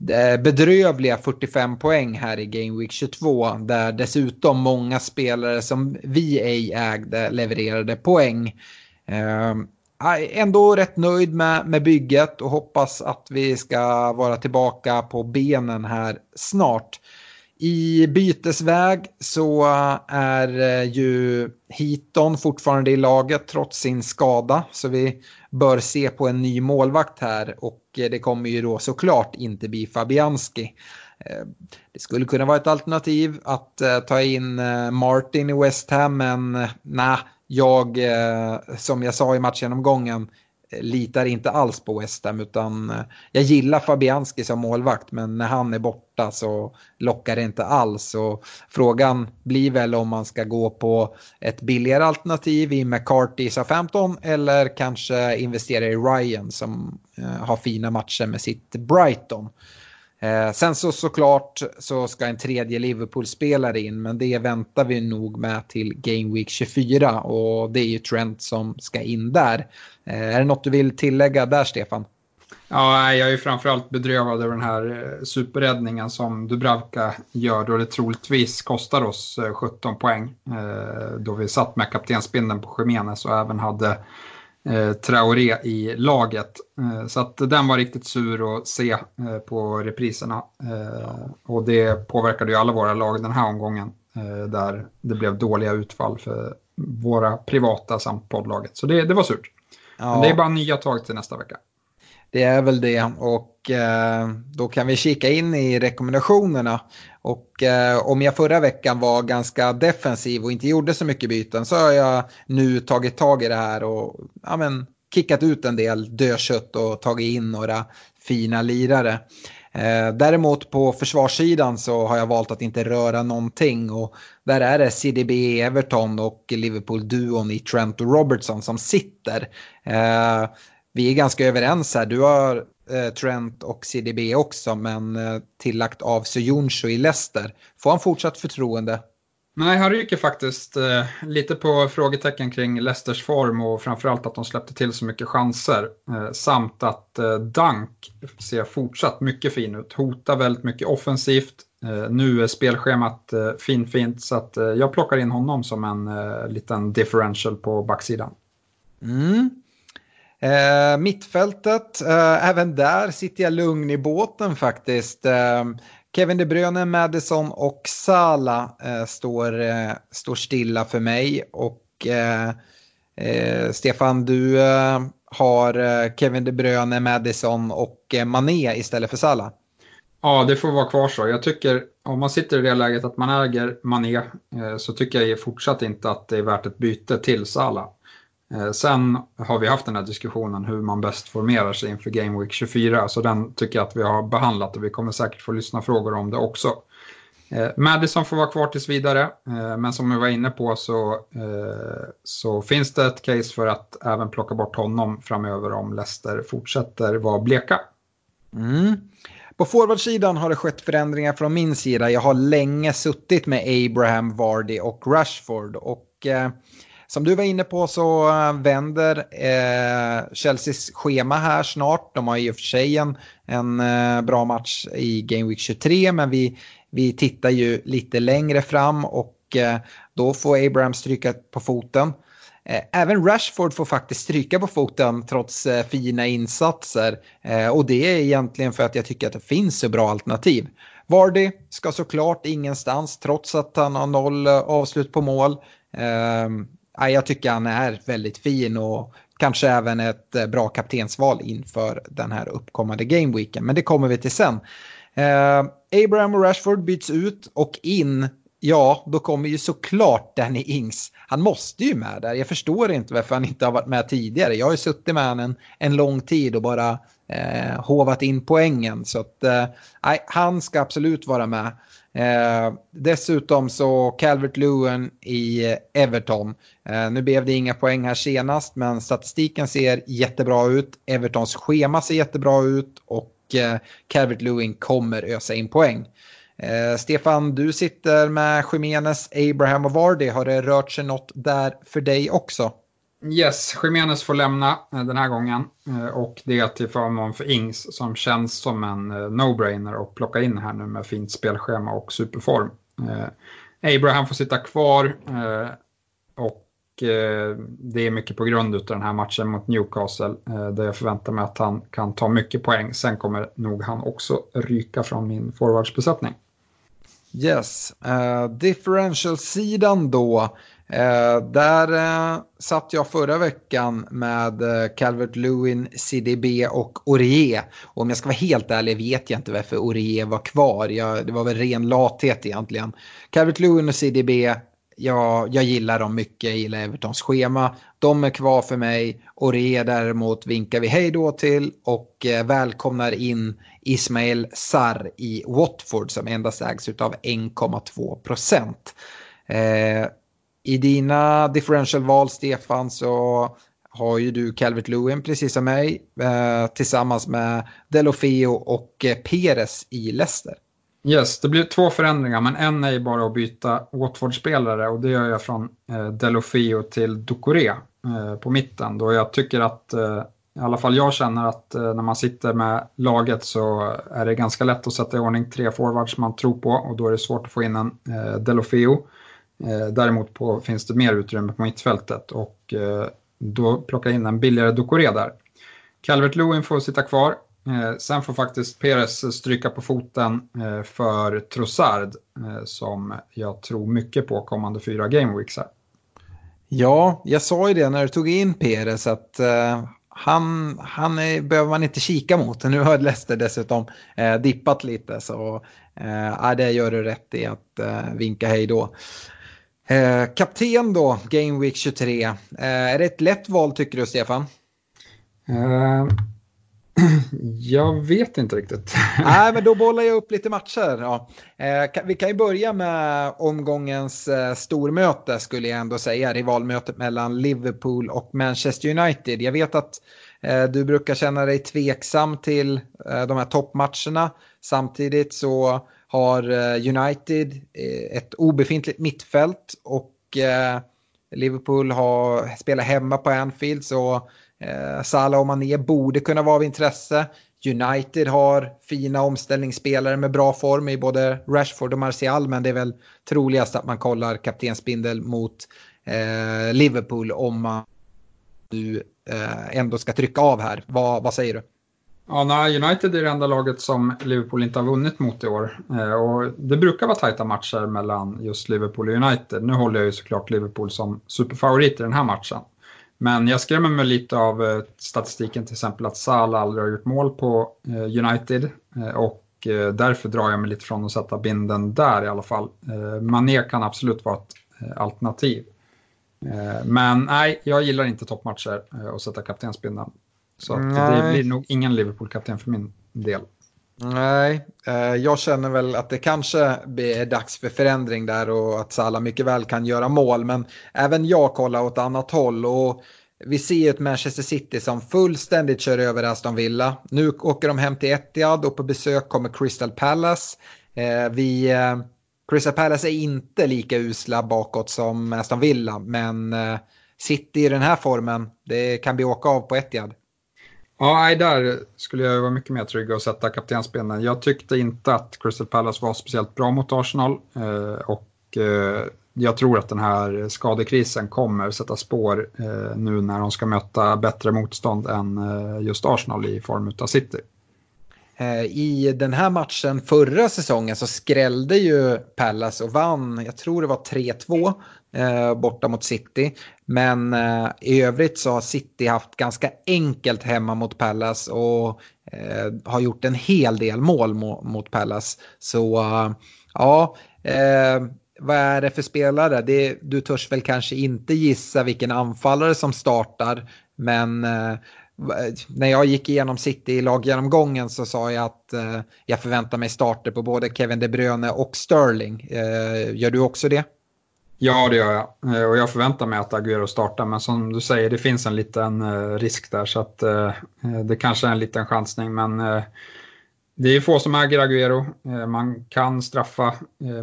Eh, bedrövliga 45 poäng här i Game Week 22 där dessutom många spelare som vi ej ägde levererade poäng. Ehm, ändå rätt nöjd med, med bygget och hoppas att vi ska vara tillbaka på benen här snart. I bytesväg så är eh, ju Hiton fortfarande i laget trots sin skada. Så vi bör se på en ny målvakt här och eh, det kommer ju då såklart inte bli Fabianski. Eh, det skulle kunna vara ett alternativ att eh, ta in Martin i West Ham men nej, jag som jag sa i matchgenomgången Eh, litar inte alls på West Ham utan eh, jag gillar Fabianski som målvakt men när han är borta så lockar det inte alls. Och frågan blir väl om man ska gå på ett billigare alternativ i McCarthy i Southampton eller kanske investera i Ryan som eh, har fina matcher med sitt Brighton. Eh, sen så såklart så ska en tredje Liverpool-spelare in men det väntar vi nog med till Game Week 24 och det är ju Trent som ska in där. Eh, är det något du vill tillägga där Stefan? Ja, jag är framförallt bedrövad över den här eh, superräddningen som Dubravka gör då det troligtvis kostar oss 17 eh, poäng. Eh, då vi satt med kaptensbindeln på Khemenez och även hade Traoré i laget. Så att den var riktigt sur att se på repriserna. Och det påverkade ju alla våra lag den här omgången där det blev dåliga utfall för våra privata samt poddlaget. Så det, det var surt. Ja. Men det är bara nya tag till nästa vecka. Det är väl det och eh, då kan vi kika in i rekommendationerna. Och eh, om jag förra veckan var ganska defensiv och inte gjorde så mycket byten så har jag nu tagit tag i det här och ja, men, kickat ut en del dödkött och tagit in några fina lirare. Eh, däremot på försvarssidan så har jag valt att inte röra någonting och där är det CDB, Everton och Liverpool-duon i Trent och Robertson som sitter. Eh, vi är ganska överens här. Du har eh, Trent och CDB också men tillagt av Sojonsho i Leicester. Får han fortsatt förtroende? Nej, han ryker faktiskt eh, lite på frågetecken kring Leicesters form och framförallt att de släppte till så mycket chanser. Eh, samt att eh, Dunk ser fortsatt mycket fin ut, hotar väldigt mycket offensivt. Eh, nu är spelschemat eh, fin fint så att eh, jag plockar in honom som en eh, liten differential på backsidan. Mm. Eh, mittfältet, eh, även där sitter jag lugn i båten faktiskt. Eh, Kevin De Bruyne, Madison och Sala eh, står, eh, står stilla för mig. Och eh, eh Stefan, du eh, har eh, Kevin De Bruyne, Madison och eh, Mané istället för Sala. Ja, det får vara kvar så. Jag tycker om man sitter i det läget att man äger Mané eh, så tycker jag fortsatt inte att det är värt ett byte till Sala. Eh, sen har vi haft den här diskussionen hur man bäst formerar sig inför Game Week 24, så den tycker jag att vi har behandlat och vi kommer säkert få lyssna frågor om det också. Eh, Madison får vara kvar tills vidare, eh, men som vi var inne på så, så finns det ett case för att även plocka bort honom framöver om Leicester fortsätter vara bleka. Mm. På forwardsidan har det skett förändringar från min sida. Jag har länge suttit med Abraham, Vardy och Rashford. Och som du var inne på så eh, vänder eh, Chelseas schema här snart. De har i och för sig en, en eh, bra match i Game Week 23 men vi, vi tittar ju lite längre fram och eh, då får Abraham stryka på foten. Eh, även Rashford får faktiskt stryka på foten trots eh, fina insatser. och det är egentligen för att jag tycker att det finns så bra alternativ. Vardy ska såklart ingenstans trots att han har noll avslut på mål. Ehm, Ehm, jag tycker han är väldigt fin och kanske även ett eh, bra kaptensval inför den här uppkommande gameweeken. Men det kommer vi till sen. Eh, Abraham och Rashford byts ut och in Ja, då kommer ju såklart Danny Ings. Han måste ju med där. Jag förstår inte varför han inte har varit med tidigare. Jag har ju suttit med honom en, en lång tid och bara eh, hovat in poängen. Så att, eh, han ska absolut vara med. Eh, dessutom så Calvert Lewin i Everton. Eh, nu blev det inga poäng här senast men statistiken ser jättebra ut. Evertons schema ser jättebra ut och eh, Calvert Lewin kommer ösa in poäng. Eh, Stefan, du sitter med Jimenez, Abraham och Vardy. Har det rört sig något där för dig också? Yes, Jiménez får lämna eh, den här gången eh, och det till förmån för Ings som känns som en eh, no-brainer att plocka in här nu med fint spelschema och superform. Abraham får sitta kvar och det är mycket på grund av den här matchen mot Newcastle där jag förväntar mig att han kan ta mycket poäng. Sen kommer nog han också ryka från min forwardsbesättning. Yes, uh, differential-sidan då. Eh, där eh, satt jag förra veckan med eh, Calvert Lewin, CDB och Orie. Och om jag ska vara helt ärlig vet jag inte varför Orie var kvar. Jag, det var väl ren lathet egentligen. Calvert Lewin och CDB, ja, jag gillar dem mycket, jag gillar Evertons schema. De är kvar för mig. Orie däremot vinkar vi hej då till och eh, välkomnar in Ismail Sarr i Watford som endast ägs av 1,2 procent. Eh, i dina differential-val, Stefan, så har ju du Calvert Lewin precis som mig eh, tillsammans med Delofeo och eh, Perez i Leicester. Yes, det blir två förändringar men en är ju bara att byta Watford-spelare och det gör jag från eh, Delofeo till Ducoré eh, på mitten då jag tycker att eh, i alla fall jag känner att eh, när man sitter med laget så är det ganska lätt att sätta i ordning tre forwards man tror på och då är det svårt att få in en eh, Delofeo. Eh, däremot på, finns det mer utrymme på mittfältet och eh, då plockar jag in en billigare Ducoré där. Calvert Lewin får sitta kvar. Eh, sen får faktiskt Perez stryka på foten för Trossard som jag tror mycket på kommande fyra gameweeks här. Ja, jag sa ju det när du tog in Perez att han, han är, behöver man inte kika mot. Nu har Leicester dessutom eh, dippat lite så eh, det gör du rätt i att eh, vinka hej då. Eh, kapten då, Game Week 23. Eh, är det ett lätt val tycker du Stefan? Uh, jag vet inte riktigt. Nej, men då bollar jag upp lite matcher. Ja. Eh, vi kan ju börja med omgångens eh, stormöte skulle jag ändå säga. Rivalmötet mellan Liverpool och Manchester United. Jag vet att eh, du brukar känna dig tveksam till eh, de här toppmatcherna. Samtidigt så har eh, United eh, ett obefintligt mittfält och eh, Liverpool har, spelar hemma på Anfield. så Salah och Mané borde kunna vara av intresse. United har fina omställningsspelare med bra form i både Rashford och Martial men det är väl troligast att man kollar kaptensbindel mot eh, Liverpool om man nu eh, ändå ska trycka av här. Va, vad säger du? Ja, nej, United är det enda laget som Liverpool inte har vunnit mot i år. Eh, och det brukar vara tajta matcher mellan just Liverpool och United. Nu håller jag ju såklart Liverpool som superfavorit i den här matchen. Men jag skrämmer mig lite av eh, statistiken till exempel att Salah aldrig har gjort mål på eh, United eh, och eh, därför drar jag mig lite från att sätta binden där i alla fall. Eh, Mané kan absolut vara ett eh, alternativ. Men nej, jag gillar inte toppmatcher och sätta kaptensbindeln. Så det blir nog ingen Liverpool-kapten för min del. Nej, jag känner väl att det kanske är dags för förändring där och att Salah mycket väl kan göra mål. Men även jag kollar åt annat håll och vi ser ett Manchester City som fullständigt kör över Aston Villa. Nu åker de hem till Etihad och på besök kommer Crystal Palace. Eh, vi, eh, Crystal Palace är inte lika usla bakåt som Aston Villa men eh, City i den här formen, det kan bli åka av på Etihad. Ja, där skulle jag vara mycket mer trygg och sätta kaptensbenen. Jag tyckte inte att Crystal Palace var speciellt bra mot Arsenal eh, och eh, jag tror att den här skadekrisen kommer sätta spår eh, nu när de ska möta bättre motstånd än just Arsenal i form av City. I den här matchen förra säsongen så skrällde ju Palace och vann, jag tror det var 3-2 Eh, borta mot City. Men eh, i övrigt så har City haft ganska enkelt hemma mot Palace och eh, har gjort en hel del mål mo mot Palace. Så eh, ja, eh, vad är det för spelare? Det, du törs väl kanske inte gissa vilken anfallare som startar, men eh, när jag gick igenom City i laggenomgången så sa jag att eh, jag förväntar mig starter på både Kevin De Bruyne och Sterling. Eh, gör du också det? Ja, det gör jag. Eh, och jag förväntar mig att Agüero startar, men som du säger, det finns en liten eh, risk där, så att eh, det kanske är en liten chansning, men det är få som äger Agüero. Man kan straffa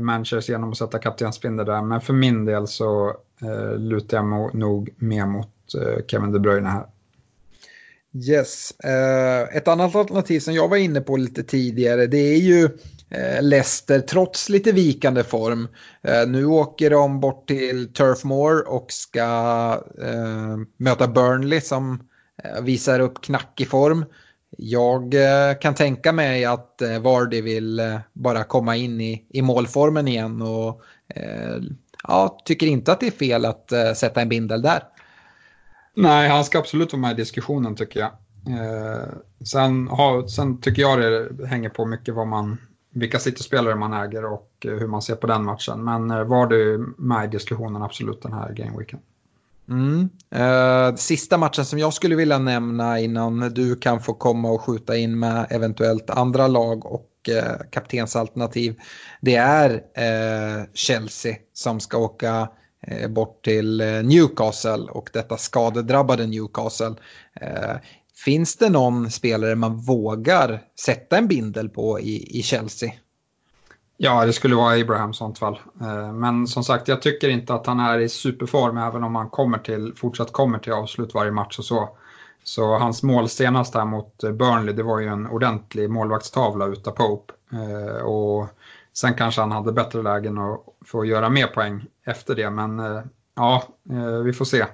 Manchester genom att sätta kaptensbindel där, men för min del så lutar jag nog mer mot Kevin De Bruyne här. Yes. Ett annat alternativ som jag var inne på lite tidigare det är ju Eh, Leicester trots lite vikande form. Eh, nu åker de bort till Turf Moor och ska eh, möta Burnley som visar upp knackig form. Jag eh, kan tänka mig att eh, Vardy vill bara komma in i, i målformen igen och ja, tycker inte att det är fel att sätta en bindel där. Nej, han ska absolut vara med i diskussionen tycker jag. sen, ha, sen tycker jag det hänger på mycket vad man, vilka City-spelare man äger och eh, hur man ser på den matchen. Men eh, var du med i diskussionen absolut den här gameweeken. Mm. Eh, sista matchen som jag skulle vilja nämna innan du kan få komma och skjuta in med eventuellt andra lag och eh, kaptensalternativ. Det är eh, Chelsea som ska åka eh, bort till Newcastle och detta skadedrabbade Newcastle. Finns det någon spelare man vågar sätta en bindel på i, i Chelsea? Ja, det skulle vara Abraham i sånt fall. Eh, men som sagt, jag tycker inte att han är i superform även om han kommer till, fortsatt kommer till avslut varje match och så. Så hans mål senast här mot eh, Burnley, det var ju en ordentlig målvaktstavla utav Pope. Eh, och sen kanske han hade bättre lägen att få göra mer poäng efter det, men ja, vi får se.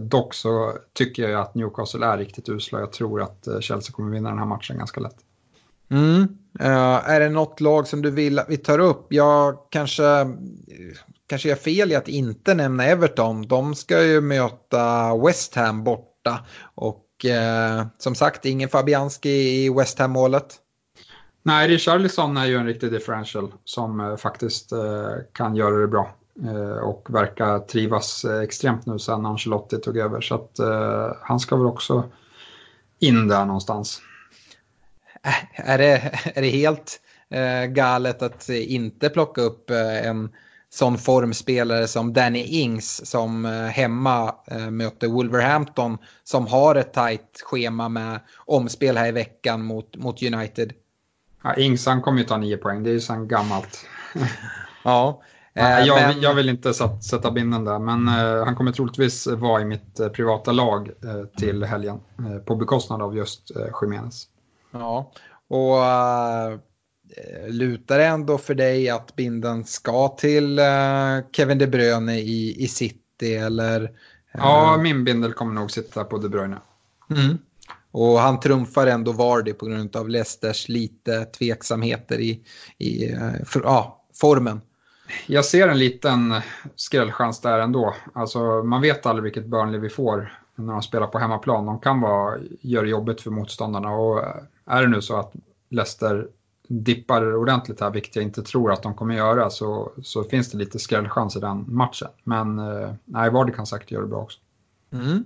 Dock så tycker jag att Newcastle är riktigt usla. Jag tror att Chelsea kommer vinna den här matchen ganska lätt. Mm. Är det något lag som du vill att vi tar upp? Jag kanske, kanske gör fel i att inte nämna Everton. De ska ju möta West Ham borta. Och som sagt, ingen Fabianski i West Ham-målet. Nej, Richarlison är ju en riktig differential som faktiskt kan göra det bra. Och verkar trivas extremt nu sen Ancelotti tog över. Så att han ska väl också in där någonstans. Äh, är det, är det helt eh, galet att inte plocka upp eh, en sån formspelare som Danny Ings som eh, hemma eh, möter Wolverhampton som har ett tajt schema med omspel här i veckan mot, mot United. Ja, Ings han kommer ju ta nio poäng, det är ju sen gammalt. ja. Eh, jag, men... jag, vill inte sätta binden där, men uh, han kommer troligtvis vara i mitt uh, privata lag uh, till helgen på bekostnad av just uh, Jiménez. Ja, och lutar det ändå för dig att binden ska till Kevin De Bruyne i, i City eller? Ja, min bindel kommer nog sitta på De Bruyne. Mm. Och han trumfar ändå Vardy på grund av Leicesters lite tveksamheter i, i för, ja, formen. Jag ser en liten skrällchans där ändå. Alltså, man vet aldrig vilket Burnley vi får när de spelar på hemmaplan. De kan vara, göra jobbet för motståndarna och eh, är det nu så att Leicester dippar ordentligt här, vilket jag inte tror att de kommer göra, så, så finns det lite skrällchans i den matchen. Men eh, nej, Vardy kan säkert göra det bra också. Mm.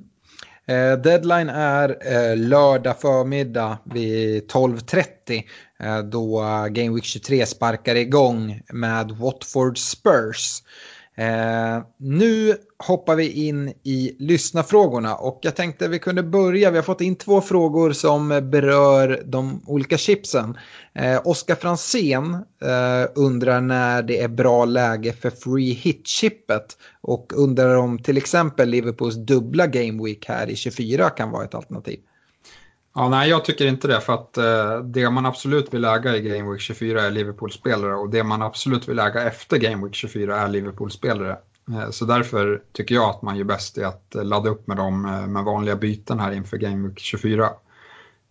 Eh, deadline är lördag förmiddag vid 12.30 Eh, då Game Week 23 sparkar igång med Watford Spurs. Eh, nu hoppar vi in i lyssnafrågorna och jag tänkte att vi kunde börja. Vi har fått in två frågor som berör de olika chipsen. Eh, Oskar Fransén eh, undrar när det är bra läge för free hit-chippet och undrar om till exempel Liverpools dubbla game week här i 24 kan vara ett alternativ. Ja, nej, jag tycker inte det för att eh, det man absolut vill äga i Game Week 24 är Liverpool-spelare och det man absolut vill äga efter Game Week 24 är Liverpool-spelare. Eh, så därför tycker jag att man gör bäst i att eh, ladda upp med dem eh, med vanliga byten här inför Game Week 24.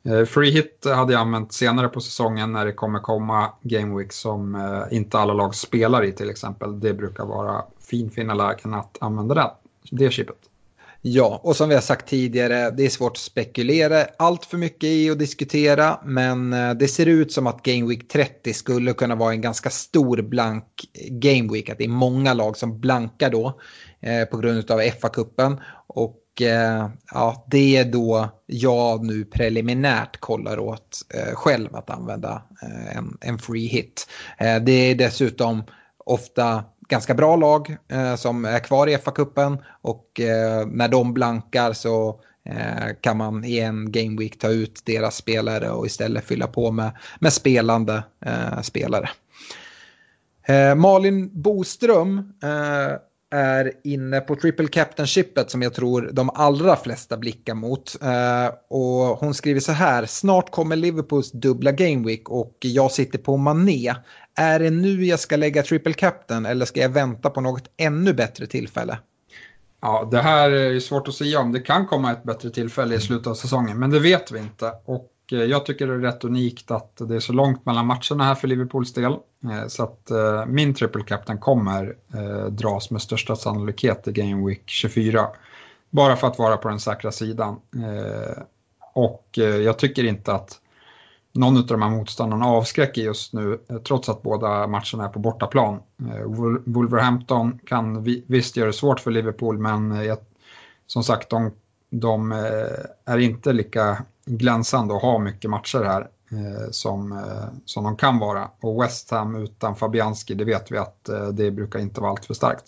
Eh, free hit hade jag använt senare på säsongen när det kommer komma Game Week som eh, inte alla lag spelar i till exempel. Det brukar vara fin, fina lägen att använda det, det chippet. Ja, och som vi har sagt tidigare, det är svårt att spekulera allt för mycket i och diskutera, men eh, det ser ut som att Game Week 30 skulle kunna vara en ganska stor blank Game Week, att det är många lag som blankar då eh, på grund av FA-cupen. Och eh, ja, det är då jag nu preliminärt kollar åt eh, själv att använda eh, en, en free hit. Eh, det är dessutom ofta ganska bra lag eh, som är kvar i FA-cupen och eh, när de blankar så eh, kan man i en game week ta ut deras spelare och istället fylla på med, med spelande eh, spelare. Eh, Malin Boström eh, är inne på triple captainshipet som jag tror de allra flesta blickar mot. Eh, och hon skriver så här, snart kommer Liverpools dubbla gameweek och jag sitter på Mané. Är det nu jag ska lägga triple captain eller ska jag vänta på något ännu bättre tillfälle? Ja, det här är svårt att säga om. Det kan komma ett bättre tillfälle i slutet av säsongen, men det vet vi inte. Och eh, jag tycker det är rätt unikt att det är så långt mellan matcherna här för Liverpools del. Eh, så att eh, min triple captain kommer dras med största sannolikhet i Game Week 24. Bara för att vara på den säkra sidan. Och jag tycker inte att någon av de här motståndarna avskräcker just nu, eh, trots att båda matcherna är på bortaplan. Eh, Wolverhampton kan visst göra det svårt för Liverpool, men eh, som sagt, de, de är inte lika glänsande och har mycket matcher här som, som de kan vara. Och West Ham utan Fabianski, det vet vi att det brukar inte vara allt för starkt.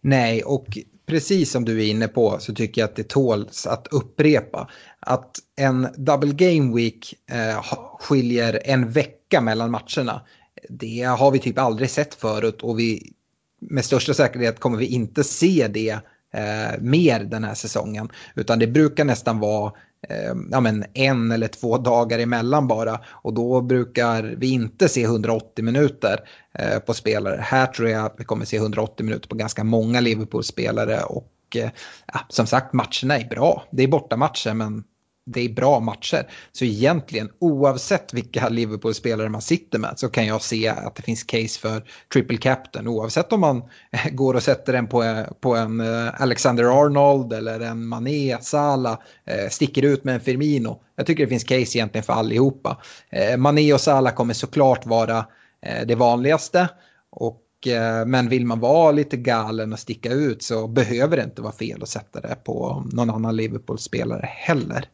Nej, och precis som du är inne på så tycker jag att det tåls att upprepa. Att en double game week eh, skiljer en vecka mellan matcherna. Det har vi typ aldrig sett förut och vi med största säkerhet kommer vi inte se det eh, mer den här säsongen. Utan det brukar nästan vara eh, ja, men en eller två dagar emellan bara. Och då brukar vi inte se 180 minuter eh, på spelare. Här tror jag att vi kommer se 180 minuter på ganska många Liverpool-spelare. Och eh, ja, som sagt, matcherna är bra. Det är bortamatcher men det är bra matcher. Så egentligen oavsett vilka Liverpool-spelare man sitter med så kan jag se att det finns case för triple captain. Oavsett om man går och sätter den på, på en eh, Alexander Arnold eller en Mané, Salah, eh, sticker ut med en Firmino. Jag tycker det finns case egentligen för allihopa. Eh, Mané och Salah kommer såklart vara det vanligaste. Och men vill man vara lite galen och sticka ut så behöver det inte vara fel att sätta det på någon annan Liverpool-spelare heller.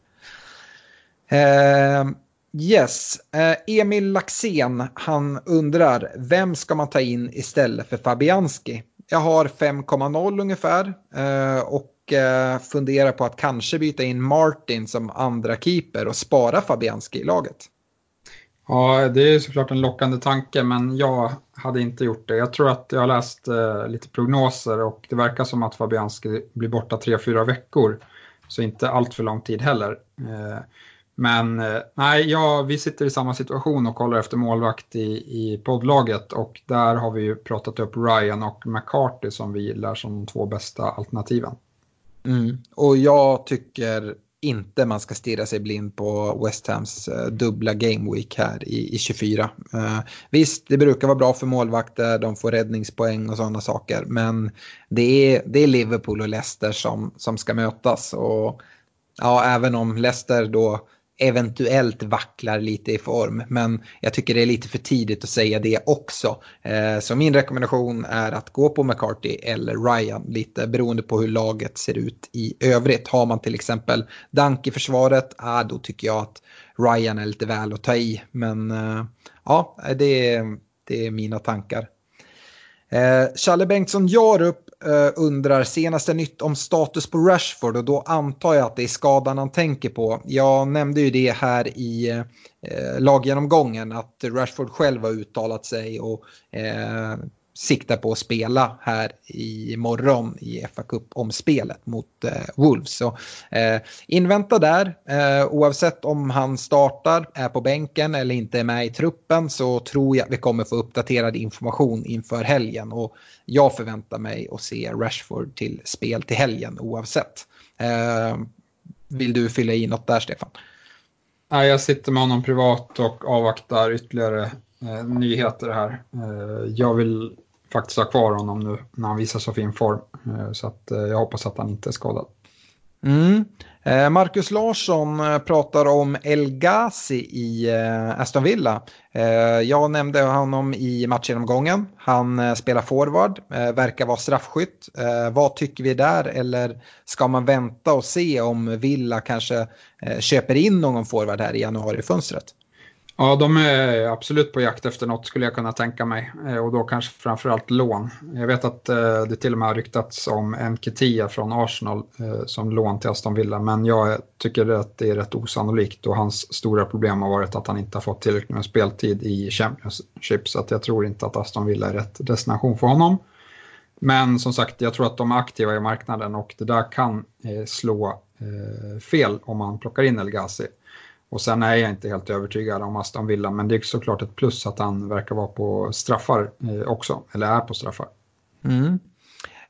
Eh, yes, eh, Emil Laxén, han undrar vem ska man ta in istället för Fabianski? Jag har 5,0 ungefär eh, och eh, funderar på att kanske byta in Martin som andra keeper och spara Fabianski i laget. Ja, det är såklart en lockande tanke, men jag hade inte gjort det. Jag tror att jag har läst eh, lite prognoser och det verkar som att Fabianski blir borta 3-4 veckor. Så inte allt för lång tid heller. Eh, men eh, nej, ja, vi sitter i samma situation och kollar efter målvakt i, i poddlaget och där har vi ju pratat upp Ryan och McCarthy som vi gillar som de två bästa alternativen. Mm. Och jag tycker inte man ska stirra sig blind på West Hams eh, dubbla game week här i, i 24. Uh, eh, visst, det brukar vara bra för målvakter, de får räddningspoäng och sådana saker, men det är, det är Liverpool och Leicester som, som ska mötas. Och ja, även om Leicester då eventuellt vacklar lite i form. Men jag tycker det är lite för tidigt att säga det också. Eh, så min rekommendation är att gå på McCarthy eller Ryan, lite beroende på hur laget ser ut i övrigt. Har man till exempel Dunk i försvaret, ah, då tycker jag att Ryan är lite väl att ta i. Men eh, ja, det är, det är mina tankar. Eh, Challe Bengtsson Jarup uh, undrar senaste nytt om status på Rashford och då antar jag att det är skadan han tänker på. Jag nämnde ju det här i eh, laggenomgången att Rashford själv har uttalat sig och uh, siktar på att spela här i morgon i fa Cup om spelet mot eh, Wolves. Så eh, invänta där, eh, oavsett om han startar, är på bänken eller inte är med i truppen så tror jag att vi kommer få uppdaterad information inför helgen och jag förväntar mig att se Rashford till spel till helgen oavsett. Eh, vill du fylla i något där Stefan? Nej, jag sitter med honom privat och avvaktar ytterligare eh, nyheter här. Eh, jag vill faktiskt ha kvar honom nu när han visar så fin form. Eh, så att eh, jag hoppas att han inte är skadad. Mm. Eh, Marcus Larsson pratar om El Ghazi i Aston Villa. Jag nämnde honom i matchgenomgången. Han spelar forward, verkar vara straffskytt. Vad tycker vi där? Eller ska man vänta och se om Villa kanske köper in någon forward här i januarifönstret? Ja, de är absolut på jakt efter något skulle jag kunna tänka mig. Eh, och då kanske framförallt lån. Jag vet att eh, det till och med har ryktats om Nketia från Arsenal eh, som lån till Aston Villa. Men jag tycker att det är rätt osannolikt och hans stora problem har varit att han inte har fått tillräckligt med speltid i Championship. Så att jag tror inte att Aston Villa är rätt destination för honom. Men som sagt, jag tror att de är aktiva i marknaden och det där kan slå fel om man plockar in El Ghazi. Och sen är jag inte helt övertygad om Aston Villa, men det är såklart ett plus att han verkar vara på straffar eh, också, eller är på straffar. Mm.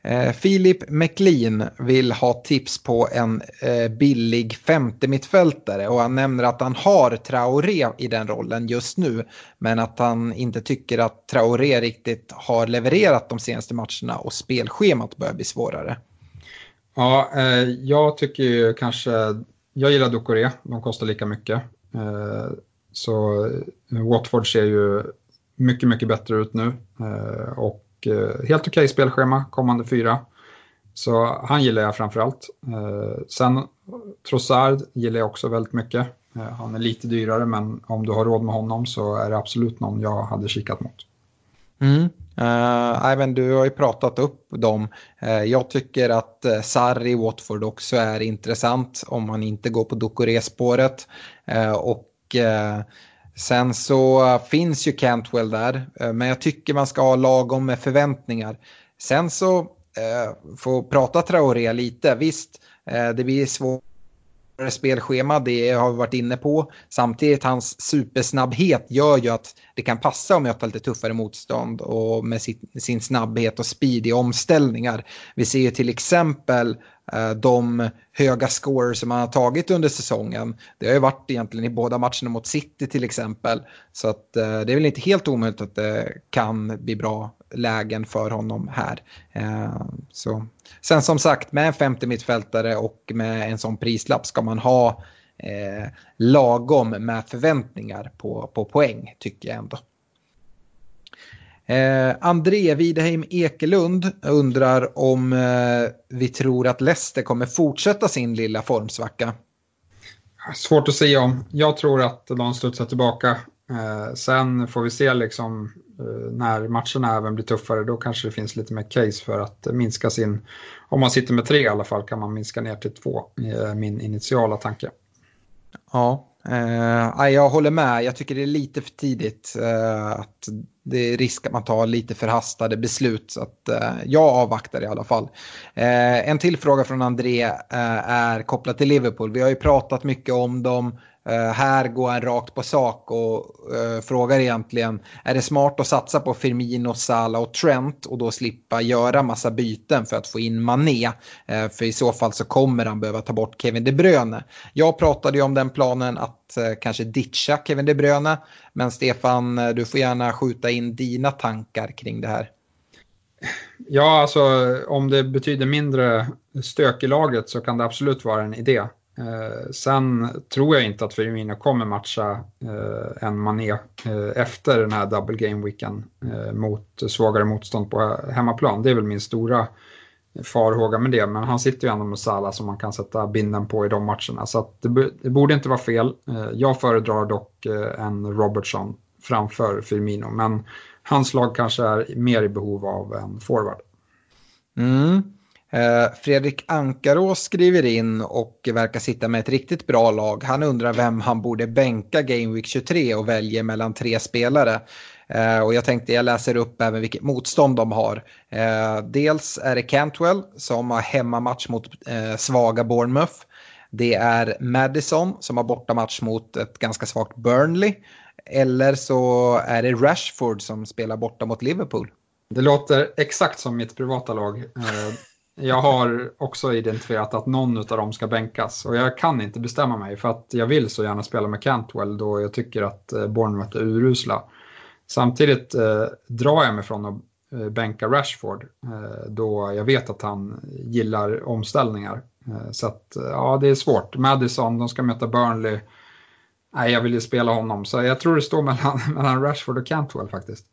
Eh, Filip McLean vill ha tips på en eh, billig femte mittfältare och han nämner att han har Traoré i den rollen just nu men att han inte tycker att Traoré riktigt har levererat de senaste matcherna och spelschemat börjar bli svårare. Ja, eh, jag tycker ju kanske, jag gillar Ducoré, de kostar lika mycket. Eh, så eh, Watford ser ju mycket, mycket bättre ut nu eh, och Eh, helt okej okay spelschema kommande fyra. Så han gillar jag framförallt. Eh, sen Trossard gillar jag också väldigt mycket. Eh, han är lite dyrare men om du har råd med honom så är det absolut någon jag hade kikat mot. Mm. Eh, uh, även du har ju pratat upp dem. Uh, jag tycker att eh, uh, Sarri Watford också är intressant om man inte går på Ducoré-spåret. Uh, och Sen så finns ju Cantwell där, men jag tycker man ska ha lagom med förväntningar. Sen så, får få prata Traoré lite, visst, det blir svårt Eh, spelschema, det har vi varit inne på. Samtidigt hans supersnabbhet gör ju att det kan passa att möta lite tuffare motstånd och med sin, sin snabbhet och speed i omställningar. Vi ser ju till exempel eh, de höga scorer som han har tagit under säsongen. Det har ju varit egentligen i båda matcherna mot City till exempel. Så att, eh, det är väl inte helt omöjligt att det kan bli bra lägen för honom här. Eh, så. Sen som sagt, med en 50 mittfältare och med en sån prislapp ska man ha eh, lagom med förväntningar på, på poäng, tycker jag ändå. Eh, André Wideheim Ekelund undrar om eh, vi tror att Leicester kommer fortsätta sin lilla formsvacka. Svårt att säga om. Jag tror att de studsar tillbaka. Eh, sen får vi se liksom eh, när matcherna även blir tuffare. Då kanske det finns lite mer case för att minska sin... Om man sitter med tre i alla fall kan man minska ner till två. Eh, min initiala tanke. Ja, eh, jag håller med. Jag tycker det är lite för tidigt. Eh, att det är risk att man tar lite förhastade beslut. Så att, eh, jag avvaktar i alla fall. Eh, en till fråga från André eh, är kopplat till Liverpool. Vi har ju pratat mycket om dem. Eh, här går han rakt på sak och eh, frågar egentligen, är det smart att satsa på Firmino, Salah och Trent och då slippa göra massa byten för att få in Mané? Eh, för i så fall så kommer han behöva ta bort Kevin De Bruyne. Jag pratade ju om den planen att kanske ditcha Kevin De Bruyne, men Stefan, du får gärna skjuta in dina tankar kring det här. Ja, alltså om det betyder mindre stök i laget så kan det absolut vara en idé. Eh, sen tror jag inte att Firmino kommer matcha eh, en Mané eh, efter den här double game weekend eh, mot svagare motstånd på hemmaplan. Det är väl min stora farhåga med det, men han sitter ju ändå med Salah som man kan sätta binden på i de matcherna. Så det, det, borde inte vara fel. Eh, jag föredrar dock eh, en Robertson framför Firmino, men hans lag kanske är mer i behov av en forward. Mm. Eh, Fredrik Ankarås skriver in och verkar sitta med ett riktigt bra lag. Han undrar vem han borde bänka Game Week 23 och väljer mellan tre spelare. Eh, och jag tänkte jag läser upp även vilket motstånd de har. Eh, dels är det Cantwell som har hemmamatch mot svaga Bournemouth. Det är Madison som har bortamatch mot ett ganska svagt Burnley. Eller så är det Rashford som spelar borta mot Liverpool. Det låter exakt som mitt privata lag. Jag har också identifierat att någon av dem ska bänkas och jag kan inte bestämma mig för att jag vill så gärna spela med Cantwell då jag tycker att eh, Bournemouth är urusla. Samtidigt eh, drar jag mig från att eh, bänka Rashford eh, då jag vet att han gillar omställningar. Eh, så att, eh, ja, det är svårt. Madison, de ska möta Burnley. Nej, jag vill ju spela honom, så jag tror det står mellan, mellan Rashford och Cantwell faktiskt.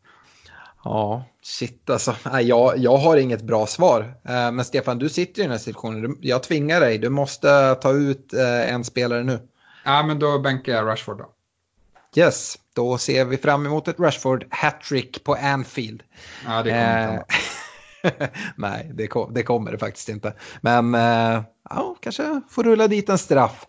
Ja, shit alltså. Nej, jag, jag har inget bra svar. Eh, men Stefan, du sitter i den här situationen. Jag tvingar dig. Du måste ta ut eh, en spelare nu. Ja, men då bänkar jag Rashford då. Yes, då ser vi fram emot ett Rashford hattrick på Anfield. Ja, det kommer. Eh, nej, det, kom, det, kommer det faktiskt inte. Men ja, kanske får rulla dit en straff.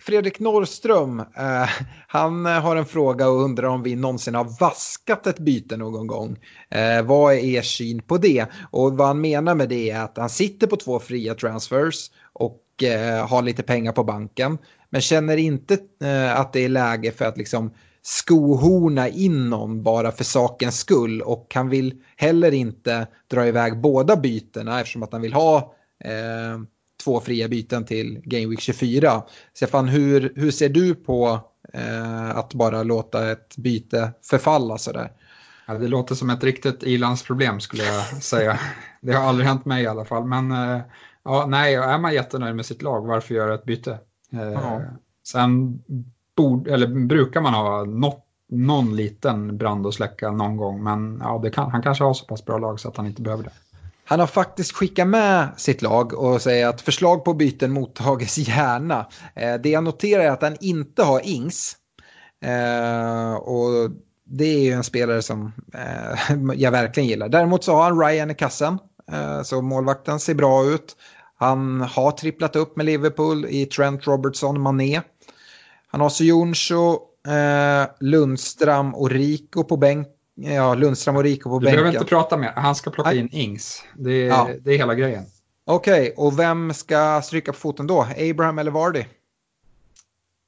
Fredrik Norrström, eh, han har en fråga och undrar om vi någonsin har vaskat ett byte någon gång. Eh, vad är er syn på det? Och vad han menar med det är att han sitter på två fria transfers och eh, har lite pengar på banken. Men känner inte eh, att det är läge för att liksom skohorna in någon bara för sakens skull. Och han vill heller inte dra iväg båda bytena eftersom att han vill ha eh, två fria byten till Game Week 24. Stefan, hur, hur ser du på eh, att bara låta ett byte förfalla sådär? Ja, det låter som ett riktigt ilandsproblem skulle jag säga. Det har aldrig hänt mig i alla fall. Men eh, ja, nej, är man jättenöjd med sitt lag, varför göra ett byte? Eh, sen bord, eller, brukar man ha något, någon liten brand att släcka någon gång, men ja, det kan, han kanske har så pass bra lag så att han inte behöver det. Han har faktiskt skickat med sitt lag och säger att förslag på byten mottages gärna. Eh, det jag noterar är att han inte har Ings. Eh, och det är ju en spelare som eh, jag verkligen gillar. Däremot så har han Ryan i kassen. Eh, så målvakten ser bra ut. Han har tripplat upp med Liverpool i Trent Robertson, Mané. Han har Sojonsho, eh, Lundström och Rico på bänken ja, Lundström och Rico på du bänken. Du behöver inte prata mer, han ska plocka in Ings. Det är, ja. det är hela grejen. Okej, okay, och vem ska stryka på foten då? Abraham eller Vardy?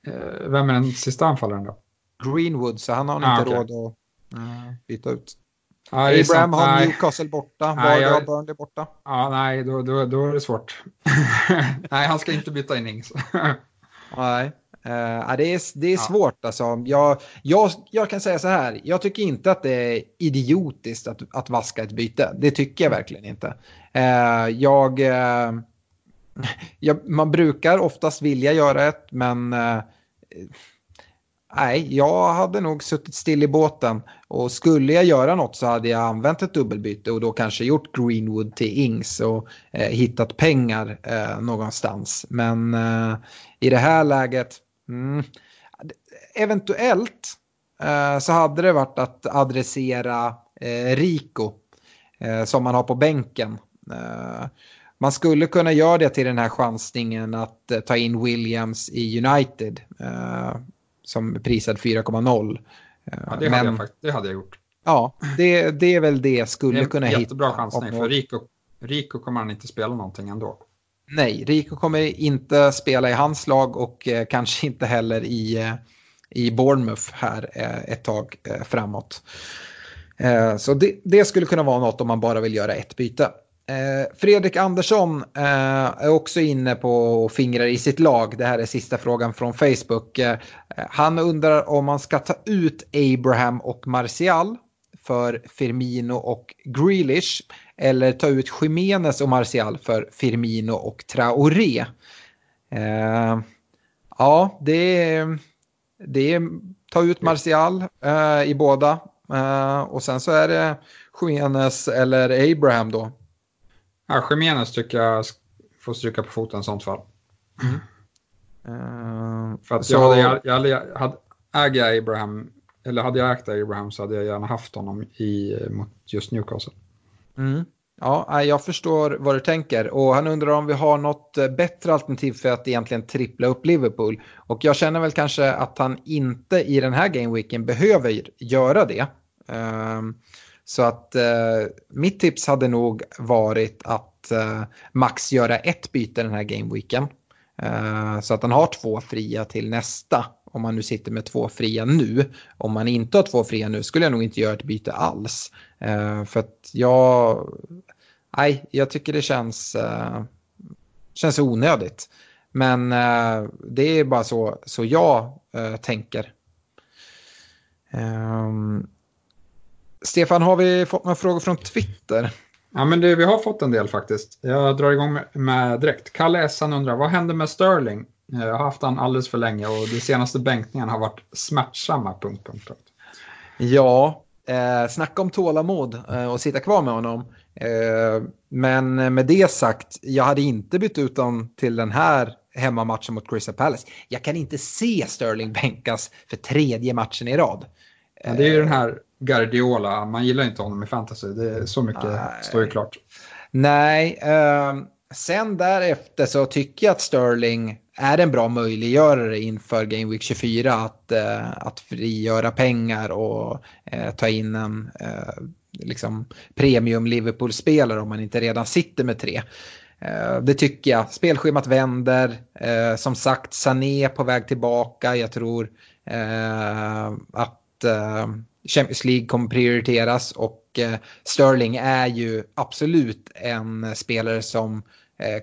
Eh, vem är den sista anfallaren då? Greenwood, så han har ah, inte okay. råd att uh, byta ut. Ah, Abraham har nej. Newcastle borta, Vardy har Burnley borta. Ja, nej, då, då, då är det svårt. nej, han ska inte byta in Ings. nej. Uh, det är, det är ja. svårt alltså. Jag, jag, jag kan säga så här, jag tycker inte att det är idiotiskt att, att vaska ett byte. Det tycker jag verkligen inte. Uh, jag, uh, jag, man brukar oftast vilja göra ett, men nej, jag hade nog suttit still i båten. Och skulle jag göra något så hade jag använt ett dubbelbyte och då kanske gjort Greenwood till Ings och hittat pengar någonstans. Men i det här läget, Mm. Eventuellt eh, så hade det varit att adressera eh, Rico eh, som man har på bänken. Eh, man skulle kunna göra det till den här chansningen att eh, ta in Williams i United eh, som prisad 4,0 ja, det, hade jag, det hade jag gjort. Ja, det, det är väl det jag skulle kunna hitta. Jättebra chansning, för Rico, Rico kommer han inte spela någonting ändå. Nej, Rico kommer inte spela i hans lag och eh, kanske inte heller i, eh, i Bournemouth här eh, ett tag eh, framåt. Eh, så det, det, skulle kunna vara något om man bara vill göra ett byte. Eh, Fredrik Andersson eh, är också inne på och fingrar i sitt lag. Det här är sista frågan från Facebook. Eh, han undrar om man ska ta ut Abraham och Martial för Firmino och Grealish eller ta ut Jiménez och Martial för Firmino och Traoré. Eh, ja, det är, det är ta ut Martial eh, i båda eh, och sen så är det Jiménez eller Abraham då. Ja, Jiménez tycker jag får stryka på foten i sånt fall. Mm. Uh, För att så... jag hade, jag hade, jag hade, äger Abraham, eller hade jag ägt Abraham så hade jag gärna haft honom i, mot just Newcastle. Mm. Ja, jag förstår vad du tänker. Och han undrar om vi har något eh, bättre alternativ för att egentligen trippla upp Liverpool. Och jag känner väl kanske att han inte i den här gameweeken behöver göra det. Ehm, så att eh, mitt tips hade nog varit att eh, max göra ett byte den här gameweeken. Ehm, så att han har två fria till nästa. Om man nu sitter med två fria nu. Om man inte har två fria nu skulle jag nog inte göra ett byte alls. Uh, för att jag, nej, jag tycker det känns, uh, känns onödigt. Men uh, det är bara så, så jag tänker. Um, Stefan, har vi fått några frågor från Twitter? Ja, men det, vi har fått en del faktiskt. Jag drar igång med, med direkt. Kalle Essan undrar, vad hände med Sterling? Jag har haft han alldeles för länge och de senaste bänkningarna har varit smärtsamma. Punkt, punkt, punkt. Ja, Eh, snacka om tålamod eh, och sitta kvar med honom. Eh, men med det sagt, jag hade inte bytt ut honom till den här hemmamatchen mot Crystal Palace. Jag kan inte se Sterling bänkas för tredje matchen i rad. Men det är ju den här Guardiola, man gillar inte honom i fantasy. Det är så mycket Nej. står ju klart. Nej, eh, sen därefter så tycker jag att Sterling är en bra möjliggörare inför Game Week 24 att, eh, att frigöra pengar och eh, ta in en eh, liksom premium Liverpool-spelare om man inte redan sitter med tre. Eh, det tycker jag. Spelschemat vänder. Eh, som sagt, Sané på väg tillbaka. Jag tror eh, att eh, Champions League kommer prioriteras och eh, Sterling är ju absolut en spelare som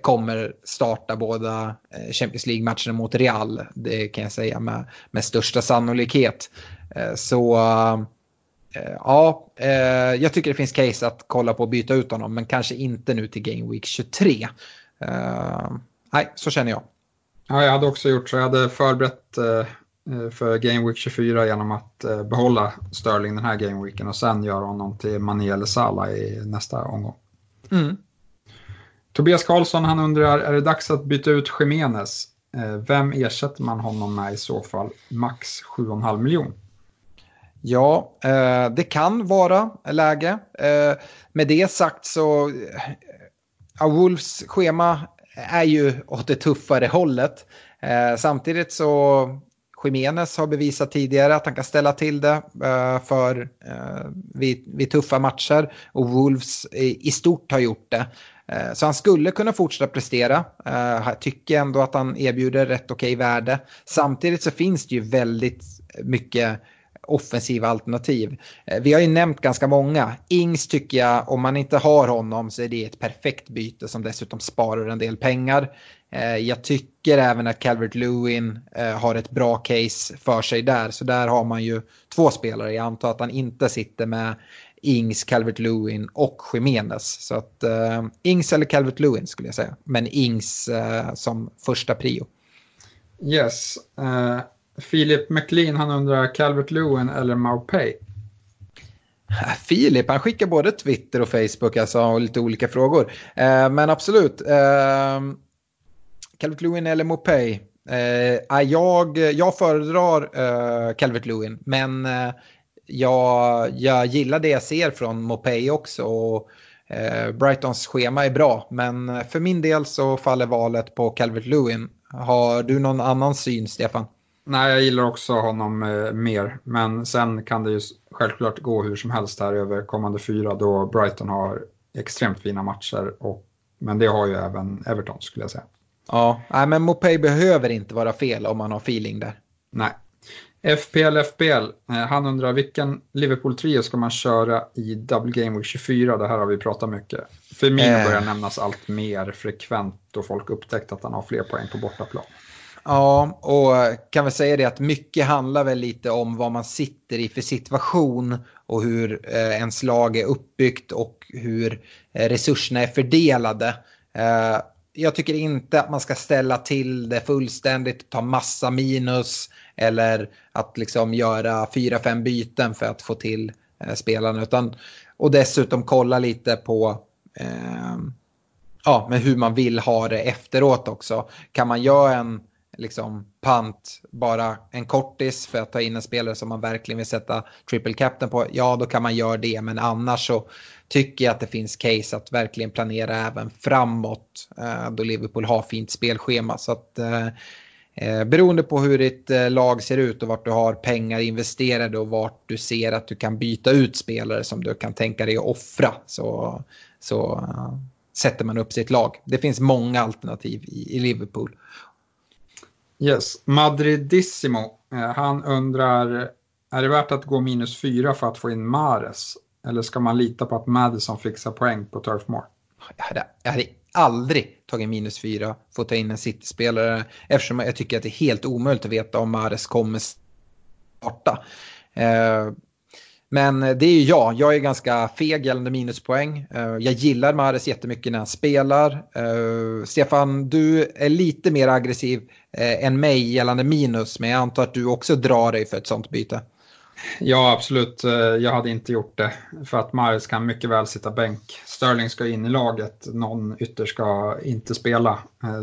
kommer starta båda Champions League-matcherna mot Real. Det kan jag säga med, med största sannolikhet. Så Eh, ja, eh, jag tycker det finns case att kolla på att byta ut honom, men kanske inte nu till Game Week 23. Eh, nej, så känner jag. Ja, jag hade också gjort så. Jag hade förberett för Game Week 24 genom att behålla Sterling den här Game Weeken och sen göra honom till Mané eller Salah i nästa omgång. Mm. Tobias Karlsson han undrar, är det dags att byta ut Jiménez? Eh, vem ersätter man honom med i så fall? Max 7,5 miljoner. Ja, eh, det kan vara läge. Eh, med det sagt så, ja, Wolves schema är ju åt det tuffare hållet. Samtidigt så Jiménez har bevisat tidigare att han kan ställa till det för vid, vid, tuffa matcher och Wolves i, i stort har gjort det. Eh, så han skulle kunna fortsätta prestera. Eh, jag tycker ändå att han erbjuder rätt okej värde. Samtidigt så finns det ju väldigt mycket offensiva alternativ. Eh, vi har ju nämnt ganska många. Ings tycker jag, om man inte har honom så är det ett perfekt byte som dessutom sparar en del pengar. Jag tycker även att Calvert Lewin har ett bra case för sig där. Så där har man ju två spelare. Jag antar att han inte sitter med Ings, Calvert Lewin och Jimenez. Så att uh, Ings eller Calvert Lewin skulle jag säga. Men Ings uh, som första prio. Yes. Uh, Filip McLean han undrar Calvert Lewin eller Maupay? Filip, han skickar både Twitter och Facebook alltså, och lite olika frågor. Eh, men absolut. Eh, Calvert Lewin eller Mopay? Eh, jag, jag föredrar eh, Calvert Lewin, men eh, jag, jag gillar det jag ser från Mopay också. Och, eh, Brightons schema är bra, men för min del så faller valet på Calvert Lewin. Har du någon annan syn, Stefan? Nej, jag gillar också honom eh, mer. Men sen kan det ju självklart gå hur som helst här över kommande fyra då Brighton har extremt fina matcher. Och, men det har ju även Everton skulle jag säga. Ja, nej, men Mopay behöver inte vara fel om man har feeling där. Nej. FPL, FPL. Eh, han undrar vilken Liverpool-trio ska man köra i Double Game Week 24? Det här har vi pratat mycket. Firmino eh. börjar nämnas allt mer frekvent och folk upptäckt att han har fler poäng på bortaplan. Ja, och kan väl säga det att mycket handlar väl lite om vad man sitter i för situation och hur eh, ens lag är uppbyggt och hur eh, resurserna är fördelade. Eh, jag tycker inte att man ska ställa till det fullständigt, ta massa minus eller att liksom göra fyra, fem byten för att få till eh, spelarna. Utan, och dessutom kolla lite på eh, ja, med hur man vill ha det efteråt också. Kan man göra en liksom pant, bara en kortis för att ta in en spelare som man verkligen vill sätta triple captain på, ja då kan man göra det. Men annars så tycker jag att det finns case att verkligen planera även framåt eh, då Liverpool har fint spelschema. Så att eh, eh, beroende på hur ditt eh, lag ser ut och vart du har pengar investerade och vart du ser att du kan byta ut spelare som du kan tänka dig att offra så, så uh, sätter man upp sitt lag. Det finns många alternativ i, i Liverpool. Yes, Madridissimo. Eh, han undrar, är det värt att gå minus fyra för att få in Mares? Eller ska man lita på att Madison fixar poäng på Turf Moor? Jag hade, jag hade aldrig tagit minus fyra för att ta in en City-spelare eftersom jag tycker att det är helt omöjligt att veta om Mares kommer starta. Eh, men det är ju jag. Jag är ganska feg gällande minuspoäng. Eh, jag gillar Mares jättemycket när han spelar. Eh, Stefan, du är lite mer aggressiv eh, än mig gällande minus, men jag antar att du också drar dig för ett sånt byte. Ja, absolut. Jag hade inte gjort det. För att Mares kan mycket väl sitta bänk. Sterling ska in i laget. Någon ytter ska inte spela.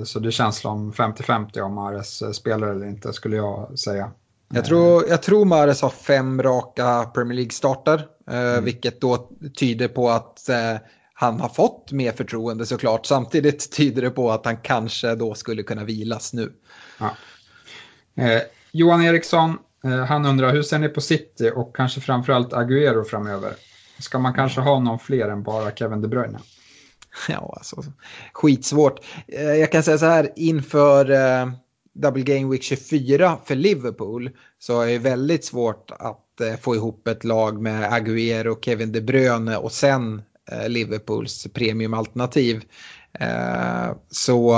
Så det känns som 50-50 om Mares spelar eller inte, skulle jag säga. Jag tror, jag tror Mares har fem raka Premier League-starter, eh, mm. vilket då tyder på att eh, han har fått mer förtroende såklart. Samtidigt tyder det på att han kanske då skulle kunna vilas nu. Ja. Eh, Johan Eriksson, eh, Eh, han undrar hur ser ni på City och kanske framförallt Agüero framöver? Ska man kanske ha någon fler än bara Kevin De Bruyne? Ja, alltså skitsvårt. Eh, jag kan säga så här inför eh, Double Game Week 24 för Liverpool så är det väldigt svårt att eh, få ihop ett lag med Agüero Kevin De Bruyne och sen eh, Liverpools premiumalternativ. Eh, så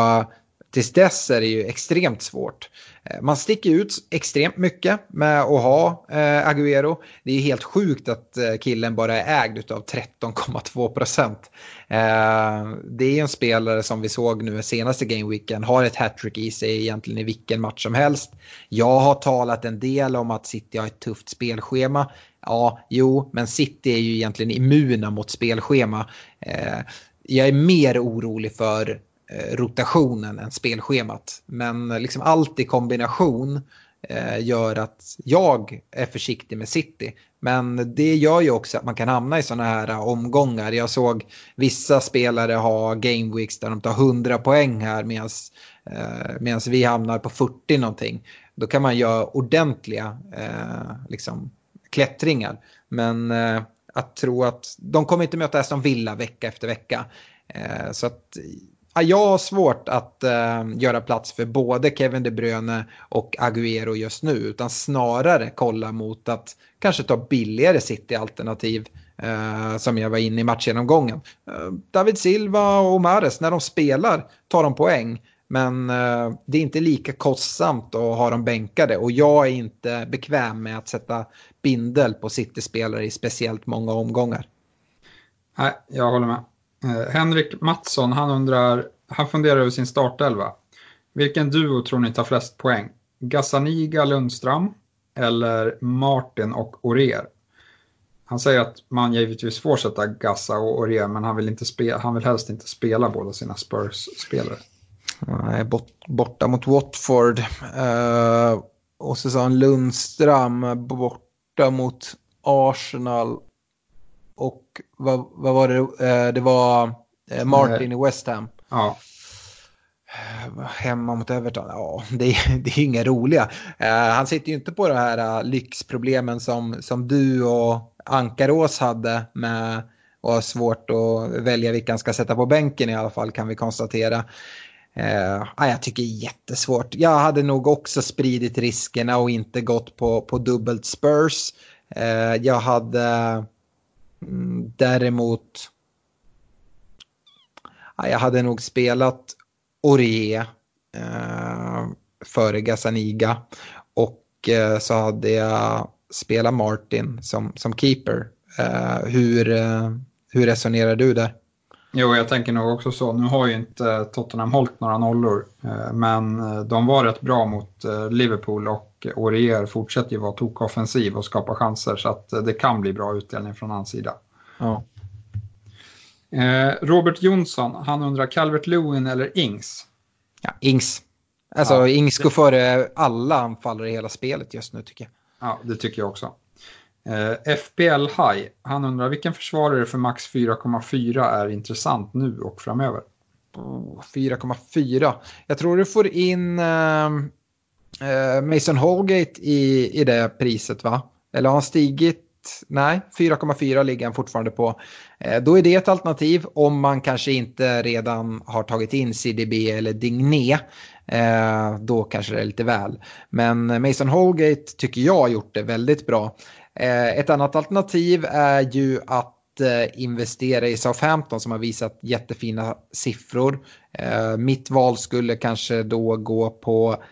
tills dess är det ju extremt svårt. Eh, man sticker ut extremt mycket med att ha eh, Agüero. Det är helt sjukt att eh, killen bara är ägd av 13,2 procent. Eh, det är en spelare som vi såg nu senaste gameweeken har ett hattrick i sig egentligen i vilken match som helst. Jag har talat en del om att City har ett tufft spelschema. Ja, jo, men City är ju egentligen immuna mot spelschema. Eh, jag är mer orolig för Eh, rotationen än spelschemat. Men eh, liksom allt i kombination eh, gör att jag är försiktig med City. Men det gör ju också att man kan hamna i sådana här omgångar. Jag såg vissa spelare ha game weeks där de tar 100 poäng här medan vi hamnar på 40 någonting. Då kan man göra ordentliga liksom, klättringar. Men att tro att de kommer inte möta som Villa vecka efter vecka. så att jag har svårt att uh, göra plats för både Kevin De Bruyne och Agüero just nu. Utan snarare kolla mot att kanske ta billigare City-alternativ. Uh, som jag var inne i matchgenomgången. Uh, David Silva och Mares, när de spelar tar de poäng. Men det är inte lika kostsamt att ha dem bänkade. Och jag är inte bekväm med att sätta bindel på City-spelare i speciellt många omgångar. Nej, jag håller med. Eh, Henrik Mattsson, han undrar, han funderar över sin startelva. Vilken duo tror ni tar flest poäng? Gazzaniga Lundström eller Martin och Orer? Han säger att man givetvis får sätta Gassa och Orer men han vill, inte spe, han vill helst inte spela båda sina Spurs-spelare. Nej, borta mot Watford. Uh, och så sa han Lundström borta mot Arsenal och vad, vad var det? Eh, det var eh, Martin i West Ham. Ja. Hemma mot Everton, ja det är, det är inga roliga. Han sitter ju inte på de här lyxproblemen som, som du och Ankarås hade med och har svårt att välja vilka han ska sätta på bänken i alla fall kan vi konstatera. Uh, jag tycker det är jättesvårt. Jag hade nog också spridit riskerna och inte gått på, på dubbelt Spurs. Uh, jag hade Mm, däremot, jag hade nog spelat Orie eh, före Gazzaniga och eh, så hade jag spelat Martin som, som keeper. Eh, hur, eh, hur resonerar du där? Jo, jag tänker nog också så. Nu har ju inte Tottenham hållit några nollor, eh, men eh, de var rätt bra mot Liverpool och Orier fortsätter ju vara tokoffensiv och skapa chanser så att det kan bli bra utdelning från hans sida. Ja. Eh, Robert Jonsson, han undrar Calvert Lewin eller Ings? Ja, Ings. Alltså ja, Ings går före alla anfallare i hela spelet just nu tycker jag. Ja, det tycker jag också. Eh, FBL High, han undrar vilken försvarare för max 4,4 är intressant nu och framöver? 4,4. Jag tror du får in ehm, eh, Mason Holgate i, i det priset va? Eller har han stigit? Nej, 4,4 ligger han fortfarande på. Eh, då är det ett alternativ om man kanske inte redan har tagit in CDB eller Digné. Eh, då kanske det är lite väl. Men Mason Holgate tycker jag har gjort det väldigt bra. Eh, ett annat alternativ är ju att eh, investera i Southampton som har visat jättefina siffror. Eh, mitt val skulle kanske då gå på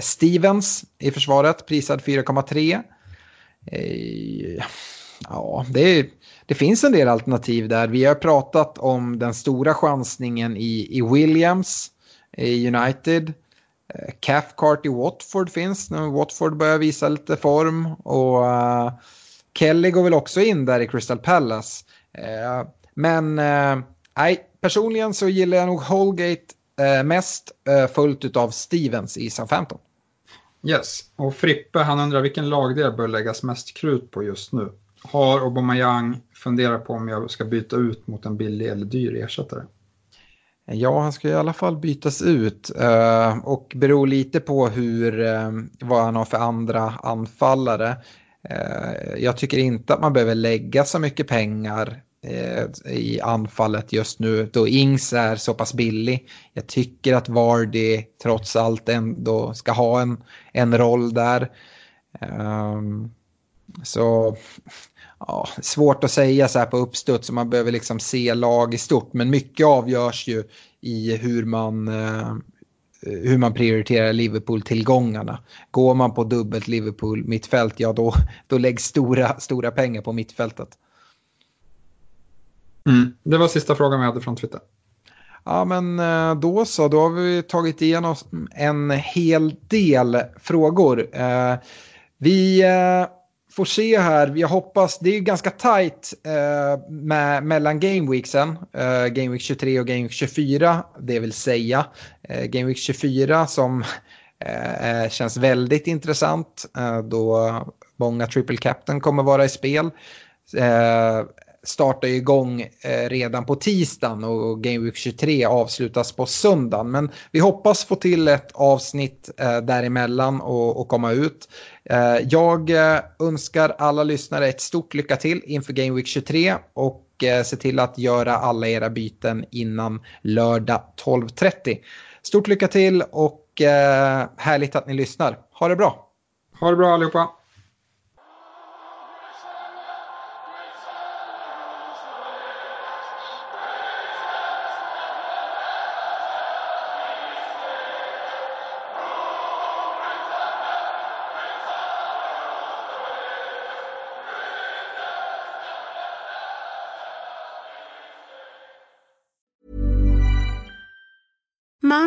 Stevens i försvaret, prisad 4,3. Ja, det, det, finns en del alternativ där. Vi har pratat om den stora chansningen i, i Williams i United. Eh, Cathcart i Watford finns nu. Watford börjar visa lite form. Och uh, Kelly går väl också in där i Crystal Palace. Uh, men uh, nej, personligen så gillar jag nog Holgate mest eh, följt av Stevens i Southampton. Yes, och Frippe han undrar vilken lagdel bör läggas mest krut på just nu? har Aubameyang funderat på om jag ska byta ut mot en billig eller dyr ersättare. Ja, han ska i alla fall bytas ut eh, och beror lite på hur, eh, vad han har för andra anfallare. Eh, jag tycker inte att man behöver lägga så mycket pengar i anfallet just nu då Ings är så pass billig. Jag tycker att Vardy trots allt ändå ska ha en, en roll där. Ehm, så ja, svårt att säga så här på uppstuds, man behöver liksom se lag i stort. Men mycket avgörs ju i hur man, eh, hur man prioriterar Liverpool-tillgångarna. Går man på dubbelt Liverpool-mittfält, ja då, då läggs stora, stora pengar på mittfältet. Mm. Det var sista frågan vi hade från Twitter. Ja, men eh, då så. Då har vi tagit igenom en hel del frågor. Eh, vi får se här. Jag hoppas, det är ganska tajt eh, med, mellan gameweeksen. Eh, Game Week 23 och Game Week 24, det vill säga. Eh, Game Week 24 som eh, eh, känns väldigt intressant eh, då många triple captain kommer vara i spel. Eh, startar igång eh, redan på tisdagen och Game Week 23 avslutas på söndagen. Men vi hoppas få till ett avsnitt eh, däremellan och, och komma ut. Eh, jag eh, önskar alla lyssnare ett stort lycka till inför Game Week 23 och eh, se till att göra alla era byten innan lördag 12.30. Stort lycka till och härligt att ni lyssnar. Ha det bra! Ha det bra allihopa!